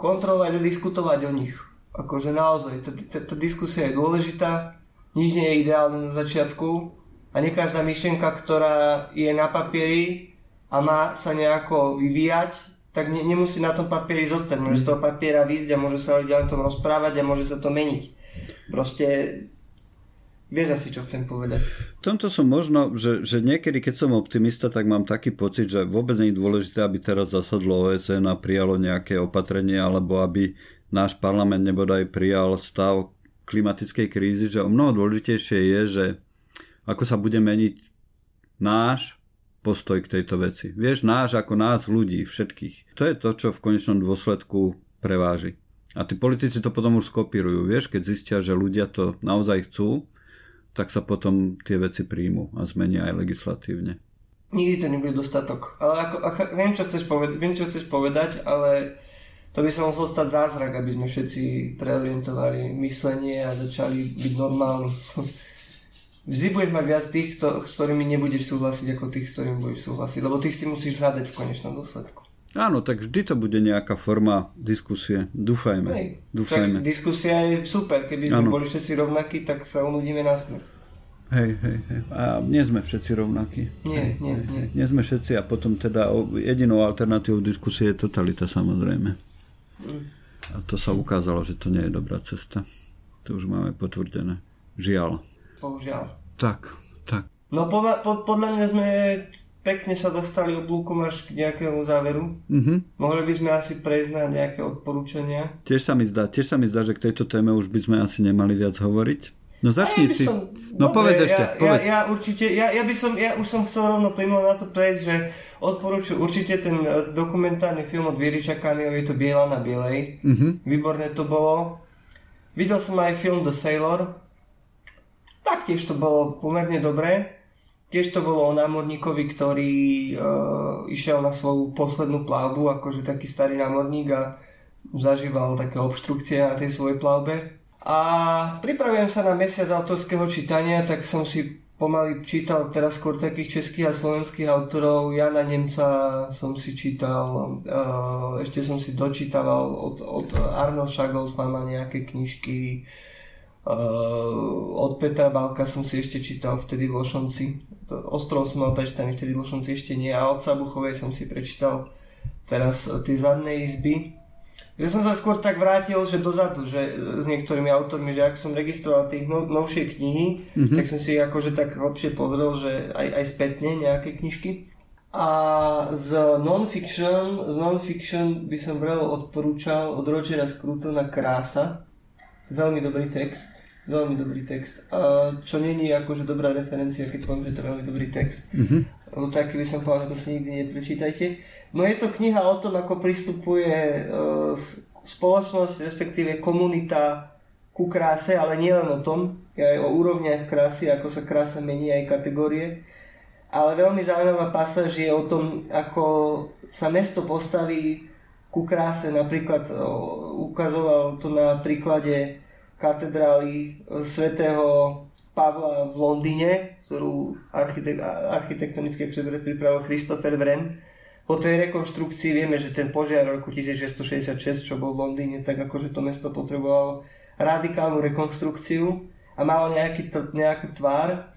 kontrolovať a diskutovať o nich. Akože naozaj, tá, tá, tá diskusia je dôležitá, nič nie je ideálne na začiatku a nie každá myšlienka, ktorá je na papieri a má sa nejako vyvíjať, tak ne, nemusí na tom papieri zostať. Môže z toho papiera výjsť a môže sa ľudia o tom rozprávať a môže sa to meniť. Proste Vieš asi, čo chcem povedať. V tomto som možno, že, že niekedy, keď som optimista, tak mám taký pocit, že vôbec nie je dôležité, aby teraz zasadlo OSN a prijalo nejaké opatrenie, alebo aby náš parlament nebodaj prijal stav klimatickej krízy, že o mnoho dôležitejšie je, že ako sa bude meniť náš postoj k tejto veci. Vieš, náš ako nás ľudí, všetkých. To je to, čo v konečnom dôsledku preváži. A tí politici to potom už skopírujú, vieš, keď zistia, že ľudia to naozaj chcú, tak sa potom tie veci príjmu a zmenia aj legislatívne. Nikdy to nebude dostatok. Ale ako, ako, viem, čo chceš povedať, viem, čo chceš povedať, ale to by sa musel stať zázrak, aby sme všetci preorientovali myslenie a začali byť normálni. Vždy budeš mať viac tých, kto, s ktorými nebudeš súhlasiť, ako tých, s ktorými budeš súhlasiť, lebo tých si musíš hľadať v konečnom dôsledku. Áno, tak vždy to bude nejaká forma diskusie. Dúfajme. Hej, Dúfajme. Tak diskusia je super. Keby sme boli všetci rovnakí, tak sa unudíme na smrť. Hej, hej, hej. A nie sme všetci rovnakí. Nie, hej, nie, hej, nie. Nie sme všetci a potom teda jedinou alternatívou diskusie je totalita samozrejme. Mm. A to sa ukázalo, že to nie je dobrá cesta. To už máme potvrdené. Žiaľ. Bohužiaľ. Tak, tak. No podľa, pod, podľa mňa sme pekne sa dostali oblúkom až k nejakému záveru. Mm-hmm. Mohli by sme asi prejsť na nejaké odporúčania. Tiež sa mi zdá, tiež sa mi zdá, že k tejto téme už by sme asi nemali viac hovoriť. No začni ja ty. Som, no dobre, povedz ešte, ja, povedz. Ja, ja, určite, ja, ja by som, ja už som chcel rovno plynulo na to prejsť, že odporúčujem určite ten e, dokumentárny film od Kaniov, je to Biela na bielej. Mm-hmm. Výborné to bolo. Videl som aj film The Sailor. Taktiež to bolo pomerne dobré. Tiež to bolo o námorníkovi, ktorý uh, išiel na svoju poslednú plavbu, akože taký starý námorník a zažíval také obštrukcie na tej svojej plavbe. A pripravujem sa na mesiac autorského čítania, tak som si pomaly čítal teraz skôr takých českých a slovenských autorov. Jana Nemca som si čítal, uh, ešte som si dočítaval od, od Arno Šagolfama nejaké knižky, od Petra Balka som si ešte čítal vtedy v Lošonci. Ostrov som mal prečítaný vtedy v Lošonci ešte nie. A od Sabuchovej som si prečítal teraz tie zadné izby. Že som sa skôr tak vrátil, že dozadu, že s niektorými autormi, že ak som registroval tých no, novšie knihy, mm-hmm. tak som si akože tak hlbšie pozrel, že aj, aj spätne nejaké knižky. A z non-fiction, z non-fiction by som veľmi odporúčal od Rogera Scrutona Krása, Veľmi dobrý text. Veľmi dobrý text. A čo není akože dobrá referencia, keď poviem, že to je veľmi dobrý text. Mm-hmm. Lebo taký by som povedal, že to si nikdy neprečítajte. No je to kniha o tom, ako pristupuje uh, spoločnosť, respektíve komunita ku kráse, ale nielen o tom, aj o úrovniach krásy, ako sa krása mení aj kategórie. Ale veľmi zaujímavá pasáž je o tom, ako sa mesto postaví ku kráse. Napríklad ukazoval to na príklade katedrály svätého Pavla v Londýne, ktorú architek- architektonické předved pripravil Christopher Wren. Po tej rekonštrukcii vieme, že ten požiar roku 1666, čo bol v Londýne, tak akože to mesto potrebovalo radikálnu rekonštrukciu a malo nejaký, t- nejaký tvár.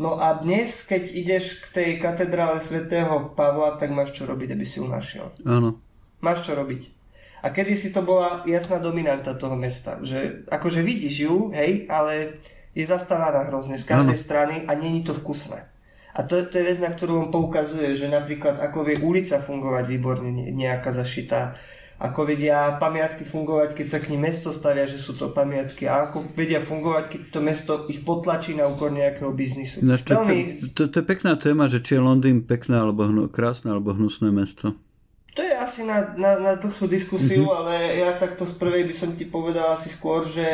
No a dnes, keď ideš k tej katedrále svätého Pavla, tak máš čo robiť, aby si ju našiel. Áno máš čo robiť. A kedysi to bola jasná dominanta toho mesta, že akože vidíš ju, hej, ale je zastávaná hrozne z každej ano. strany a není to vkusné. A to, to je vec, na ktorú on poukazuje, že napríklad ako vie ulica fungovať výborne nejaká zašitá, ako vedia pamiatky fungovať, keď sa k ním mesto stavia, že sú to pamiatky a ako vedia fungovať, keď to mesto ich potlačí na úkor nejakého biznisu. No, to, Veľmi... to, to, to je pekná téma, že či je Londýn pekné alebo hnu, krásne alebo hnusné mesto. To je asi na, na, na dlhšiu diskusiu, mm-hmm. ale ja takto z prvej by som ti povedal asi skôr, že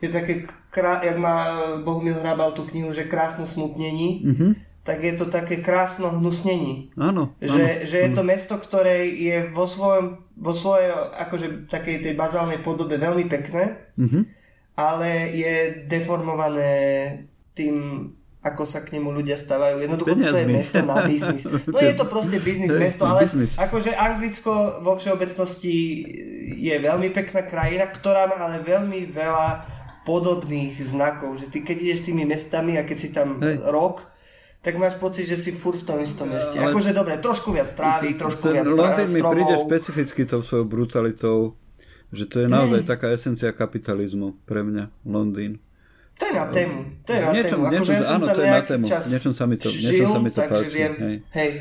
je také, krá, jak má Bohumil Hrabal tú knihu, že krásno smutnení, mm-hmm. tak je to také krásno hnusnení. Áno. Že, áno, že je to mesto, ktoré je vo, svojom, vo svojej akože takej tej bazálnej podobe veľmi pekné, mm-hmm. ale je deformované tým ako sa k nemu ľudia stávajú. Jednoducho Peniazmi. to je mesto na biznis. No je to proste biznis mesto, ale business. akože Anglicko vo všeobecnosti je veľmi pekná krajina, ktorá má ale veľmi veľa podobných znakov, že ty keď ideš tými mestami a keď si tam Hej. rok, tak máš pocit, že si furt v tom istom meste. Ale... Akože dobre, trošku viac trávy, trošku viac Londýn mi príde špecificky tou svojou brutalitou, že to je naozaj taká esencia kapitalizmu pre mňa, Londýn. To je na tému. To je na niečom, tému. Niečom, akože ja áno, to je na tému. Niečom sa mi to, žil, niečom sa mi to páči. Viem, hej. hej.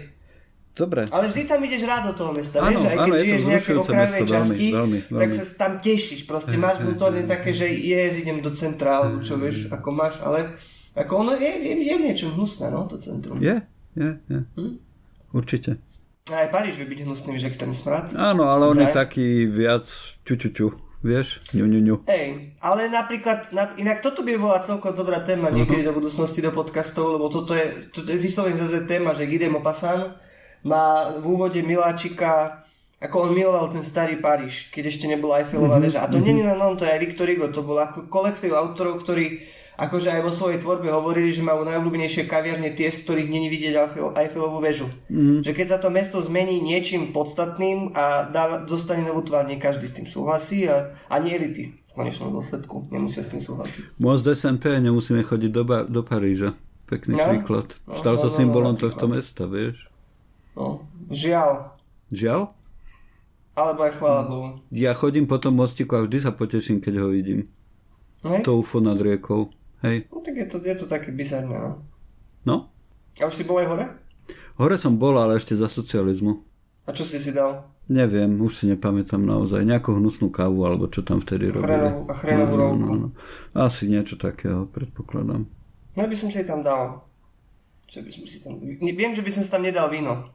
Dobre. Ale vždy tam ideš rád do toho mesta, áno, vieš, aj keď áno, žiješ v nejakej okrajovej časti, veľmi, veľmi, tak sa tam tešíš, proste máš vnútorne také, že jes, idem do centrálu, čo vieš, ako máš, ale ako ono je, je, je v niečom hnusné, no, to centrum. Je, je, je. Hm? Určite. Aj Paríž vie byť hnusný, že tam je smrad. Áno, ale on je taký viac ču, ču, ču. Vieš? Ňu, ňu, ňu. Hej, ale napríklad, na, inak toto by bola celkom dobrá téma uh-huh. niekedy do budúcnosti do podcastov, lebo toto je, toto je vyslovene toto je téma, že Guy Maupassant má v úvode miláčika, ako on miloval ten starý Paríž, keď ešte nebola Eiffelová uh-huh. väža. A to uh-huh. nie je len on, to je aj Victor Hugo, to bol ako kolektív autorov, ktorí akože aj vo svojej tvorbe hovorili, že majú najobľúbenejšie kaviarne tie, z ktorých není vidieť Eiffelovú väžu. Mm. Že keď sa to mesto zmení niečím podstatným a dá, dostane novú tvár, nie každý s tým súhlasí a, a nie ty v konečnom dôsledku nemusia s tým súhlasiť. Most SMP, nemusíme chodiť do, ba- do Paríža. Pekný no, príklad. No, Stal sa no, no, symbolom no, tohto mesta, vieš? No, žiaľ. Žiaľ? Alebo aj chvála Bohu. Ja chodím po tom mostiku a vždy sa poteším, keď ho vidím. Hej? To UFO nad riekou. Hej. No tak je to, je to také bizarné, no. No? A už si bol aj hore? Hore som bol, ale ešte za socializmu. A čo si si dal? Neviem, už si nepamätám naozaj. Nejakú hnusnú kávu, alebo čo tam vtedy robili. A chrenovú no, no, no, Asi niečo takého, predpokladám. No by som si tam dal. Čo by som si tam... Viem, že by som si tam nedal víno.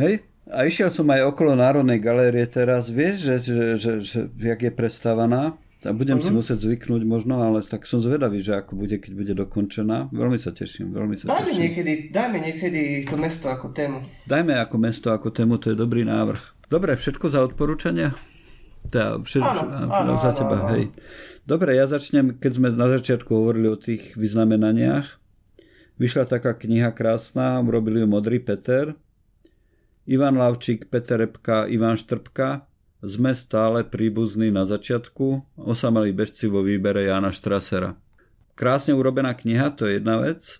Hej? A išiel som aj okolo Národnej galérie teraz, vieš, že, že, že, že jak je predstavaná. A budem uh-huh. si mhm. musieť zvyknúť možno, ale tak som zvedavý, že ako bude, keď bude dokončená. Veľmi sa teším, veľmi sa dajme teším. Niekedy, dajme niekedy to mesto ako tému. Dajme ako mesto ako tému, to je dobrý návrh. Dobre, všetko za odporúčania? Teda všetko áno, áno, za teba, áno, hej. Dobre, ja začnem, keď sme na začiatku hovorili o tých vyznamenaniach. Vyšla taká kniha krásna, robili ju Modrý Peter. Ivan Lavčík, Peter Repka, Ivan Štrbka sme stále príbuzní na začiatku, osamelí bežci vo výbere Jana Štrasera. Krásne urobená kniha, to je jedna vec.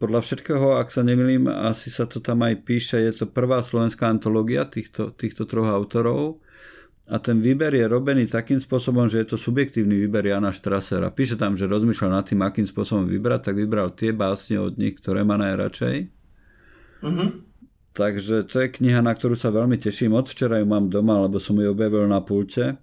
Podľa všetkého, ak sa nemýlim, asi sa to tam aj píše, je to prvá slovenská antológia týchto, týchto troch autorov. A ten výber je robený takým spôsobom, že je to subjektívny výber Jana Štrasera. Píše tam, že rozmýšľal nad tým, akým spôsobom vybrať, tak vybral tie básne od nich, ktoré má najradšej. Uh-huh. Takže to je kniha, na ktorú sa veľmi teším. Od včera ju mám doma, lebo som ju objavil na pulte.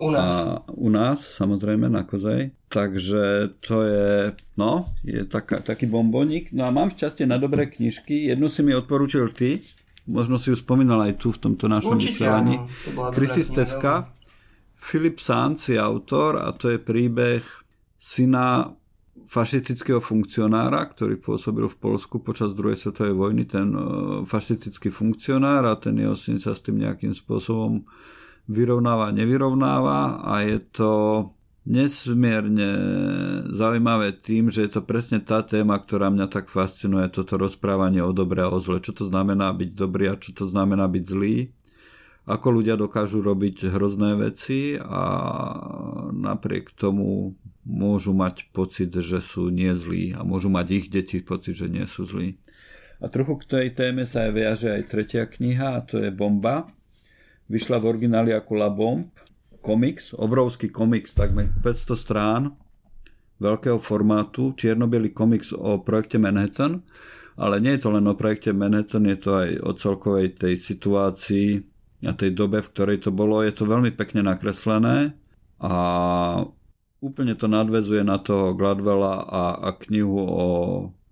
U nás. A u nás, samozrejme, na Kozej. Takže to je, no, je taká, taký bomboník. No a mám šťastie na dobré knižky. Jednu si mi odporúčil ty, možno si ju spomínal aj tu v tomto našom vysielaní. Krisis Teska. Filip Sanz je autor a to je príbeh syna fašistického funkcionára, ktorý pôsobil v Polsku počas druhej svetovej vojny, ten e, fašistický funkcionár a ten jeho syn sa s tým nejakým spôsobom vyrovnáva, nevyrovnáva a je to nesmierne zaujímavé tým, že je to presne tá téma, ktorá mňa tak fascinuje, toto rozprávanie o dobre a o zle. Čo to znamená byť dobrý a čo to znamená byť zlý. Ako ľudia dokážu robiť hrozné veci a napriek tomu môžu mať pocit, že sú nie zlí a môžu mať ich deti pocit, že nie sú zlí. A trochu k tej téme sa aj viaže aj tretia kniha a to je Bomba. vyšla v origináli ako La Bomb, komiks, obrovský komiks, takmer 500 strán, veľkého formátu, čierno komiks o projekte Manhattan, ale nie je to len o projekte Manhattan, je to aj o celkovej tej situácii a tej dobe, v ktorej to bolo. Je to veľmi pekne nakreslené a úplne to nadvezuje na toho Gladwella a, a knihu o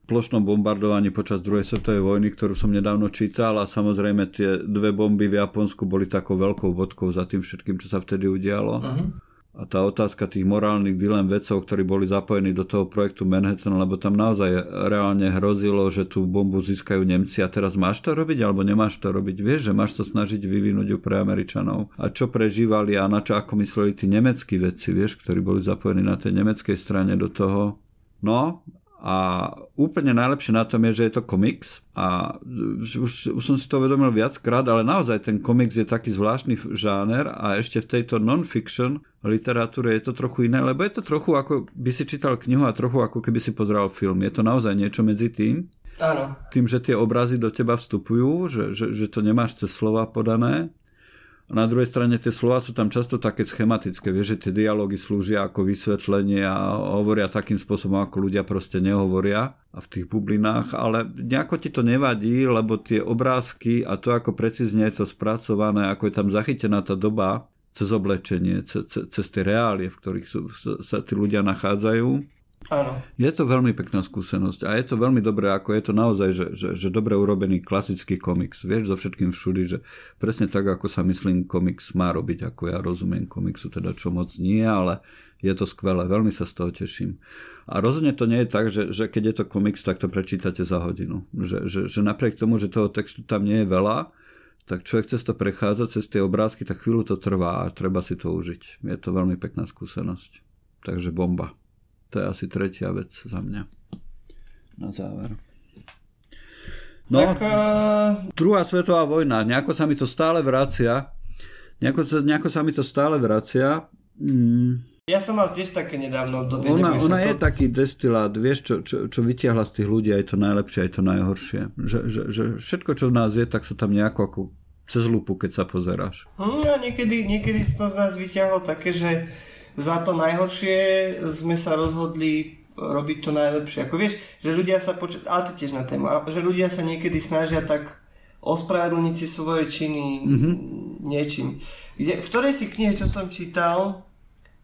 plošnom bombardovaní počas druhej svetovej vojny, ktorú som nedávno čítal a samozrejme tie dve bomby v Japonsku boli takou veľkou bodkou za tým všetkým, čo sa vtedy udialo. Uh-huh. A tá otázka tých morálnych dilem vedcov, ktorí boli zapojení do toho projektu Manhattan, lebo tam naozaj reálne hrozilo, že tú bombu získajú Nemci a teraz máš to robiť alebo nemáš to robiť. Vieš, že máš sa snažiť vyvinúť ju pre Američanov. A čo prežívali a na čo ako mysleli tí nemeckí vedci, vieš, ktorí boli zapojení na tej nemeckej strane do toho. No a úplne najlepšie na tom je, že je to komiks a už, už som si to uvedomil viackrát, ale naozaj ten komiks je taký zvláštny žáner a ešte v tejto non-fiction literatúre je to trochu iné, lebo je to trochu ako by si čítal knihu a trochu ako keby si pozeral film. Je to naozaj niečo medzi tým. Áno. Tým, že tie obrazy do teba vstupujú, že, že, že to nemáš cez slova podané a na druhej strane tie slova sú tam často také schematické, vieš, že tie dialógy slúžia ako vysvetlenie a hovoria takým spôsobom, ako ľudia proste nehovoria a v tých bublinách, ale nejako ti to nevadí, lebo tie obrázky a to, ako precízne je to spracované, ako je tam zachytená tá doba, cez oblečenie, cez, cez tie reálie, v ktorých sú, sa tí ľudia nachádzajú, Áno. Je to veľmi pekná skúsenosť a je to veľmi dobré, ako je to naozaj, že, že, že dobre urobený klasický komiks. Vieš, so všetkým všudy, že presne tak, ako sa myslím, komiks má robiť, ako ja rozumiem komiksu, teda čo moc nie, ale je to skvelé, veľmi sa z toho teším. A rozhodne to nie je tak, že, že keď je to komiks, tak to prečítate za hodinu. Že, že, že napriek tomu, že toho textu tam nie je veľa, tak človek cez to prechádza, cez tie obrázky, tak chvíľu to trvá a treba si to užiť. Je to veľmi pekná skúsenosť. Takže bomba. To je asi tretia vec za mňa. Na záver. No, tak, uh... druhá svetová vojna, nejako sa mi to stále vracia. Nejako, nejako sa mi to stále vracia. Mm. Ja som mal tiež také nedávno obdobie. Ona, ona to... je taký destilát, vieš, čo, čo, čo vytiahla z tých ľudí aj to najlepšie, aj to najhoršie. Že, že, že všetko, čo v nás je, tak sa tam nejako ako cez lupu, keď sa pozeráš. A niekedy, niekedy to z nás vyťahlo také, že za to najhoršie sme sa rozhodli robiť to najlepšie. Ako vieš, že ľudia sa poču... ale to tiež na tému, že ľudia sa niekedy snažia tak ospravedlniť si svoje činy mm-hmm. niečím. V ktorej si knihe, čo som čítal,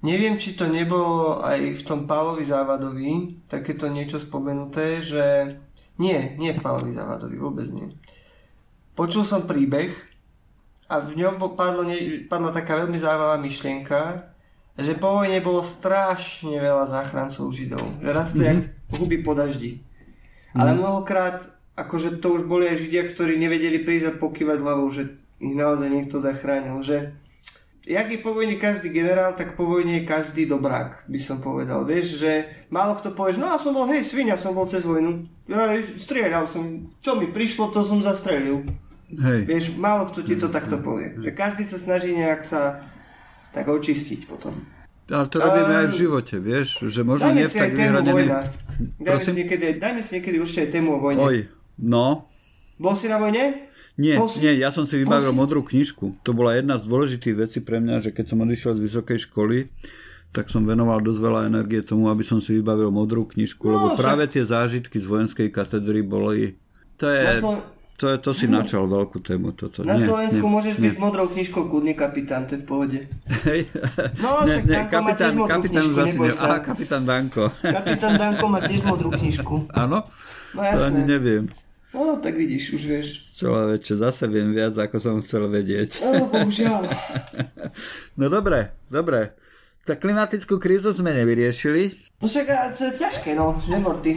neviem, či to nebolo aj v tom Pálovi Závadovi, takéto niečo spomenuté, že nie, nie v Pálovi Závadovi, vôbec nie. Počul som príbeh a v ňom padlo, padla taká veľmi zaujímavá myšlienka, že po vojne bolo strašne veľa záchrancov Židov. Že raz to mm-hmm. jak huby po daždi. Mm-hmm. Ale mnohokrát, akože to už boli aj Židia, ktorí nevedeli prísť a pokývať hlavou, že ich naozaj niekto zachránil. Že jak je po vojne každý generál, tak po vojne je každý dobrák, by som povedal. Vieš, že málo kto povieš, no ja som bol, hej, svinia som bol cez vojnu. Ja strieľal som, čo mi prišlo, to som zastrelil. Hej. Vieš, málo kto ti to takto povie. Že každý sa snaží nejak sa tak očistiť potom. Ale to robíme aj v živote, vieš, že možno nie tak vyhranený... Dajme si, niekedy, dajme si niekedy určite aj tému o vojne. Oj, no. Bol si na vojne? Nie, si... nie, ja som si vybavil si... modrú knižku. To bola jedna z dôležitých vecí pre mňa, že keď som odišiel z vysokej školy, tak som venoval dosť veľa energie tomu, aby som si vybavil modrú knižku, no, lebo však... práve tie zážitky z vojenskej katedry boli... To je... Slo... To, to si načal veľkú tému. Toto. Na nie, Slovensku nie, môžeš nie. byť s modrou knižkou kľudný kapitán, to je v pohode. No, nie, nie, Danko kapitán, má tiež kapitán knižku, zase ne, Aha, kapitán Danko. Kapitán Danko má tiež modrú knižku. Áno? No jasné. To ani neviem. No, tak vidíš, už vieš. Človeče, zase viem viac, ako som chcel vedieť. No, bohužiaľ. no dobre, dobre. Tak klimatickú krízu sme nevyriešili. No však to je ťažké, no, nemorty.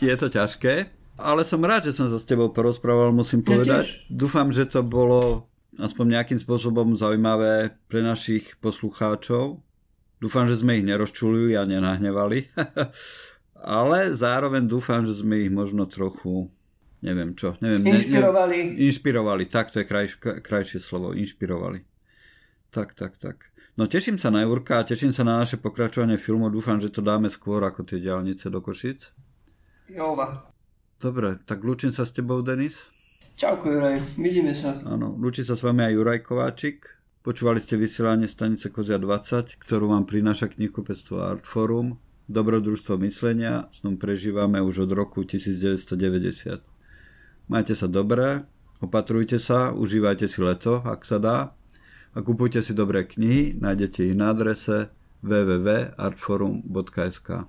Je to ťažké? Ale som rád, že som sa s tebou porozprával, musím povedať. Ja Dúfam, že to bolo aspoň nejakým spôsobom zaujímavé pre našich poslucháčov. Dúfam, že sme ich nerozčulili a nenahnevali. ale zároveň dúfam, že sme ich možno trochu neviem čo. Neviem, inšpirovali. Ne, ne, inšpirovali, tak to je kraj, krajšie slovo, inšpirovali. Tak, tak, tak. No teším sa na Jurka a teším sa na naše pokračovanie filmu. Dúfam, že to dáme skôr ako tie diálnice do Košic. Jova. Dobre, tak lúčim sa s tebou, Denis. Čauko Juraj, vidíme sa. Áno, ľúči sa s vami aj Juraj Kováčik. Počúvali ste vysielanie stanice Kozia 20, ktorú vám prináša knihkupectvo Artforum. Dobrodružstvo myslenia, s ním prežívame už od roku 1990. Majte sa dobré, opatrujte sa, užívajte si leto, ak sa dá. A kupujte si dobré knihy, nájdete ich na adrese www.artforum.sk.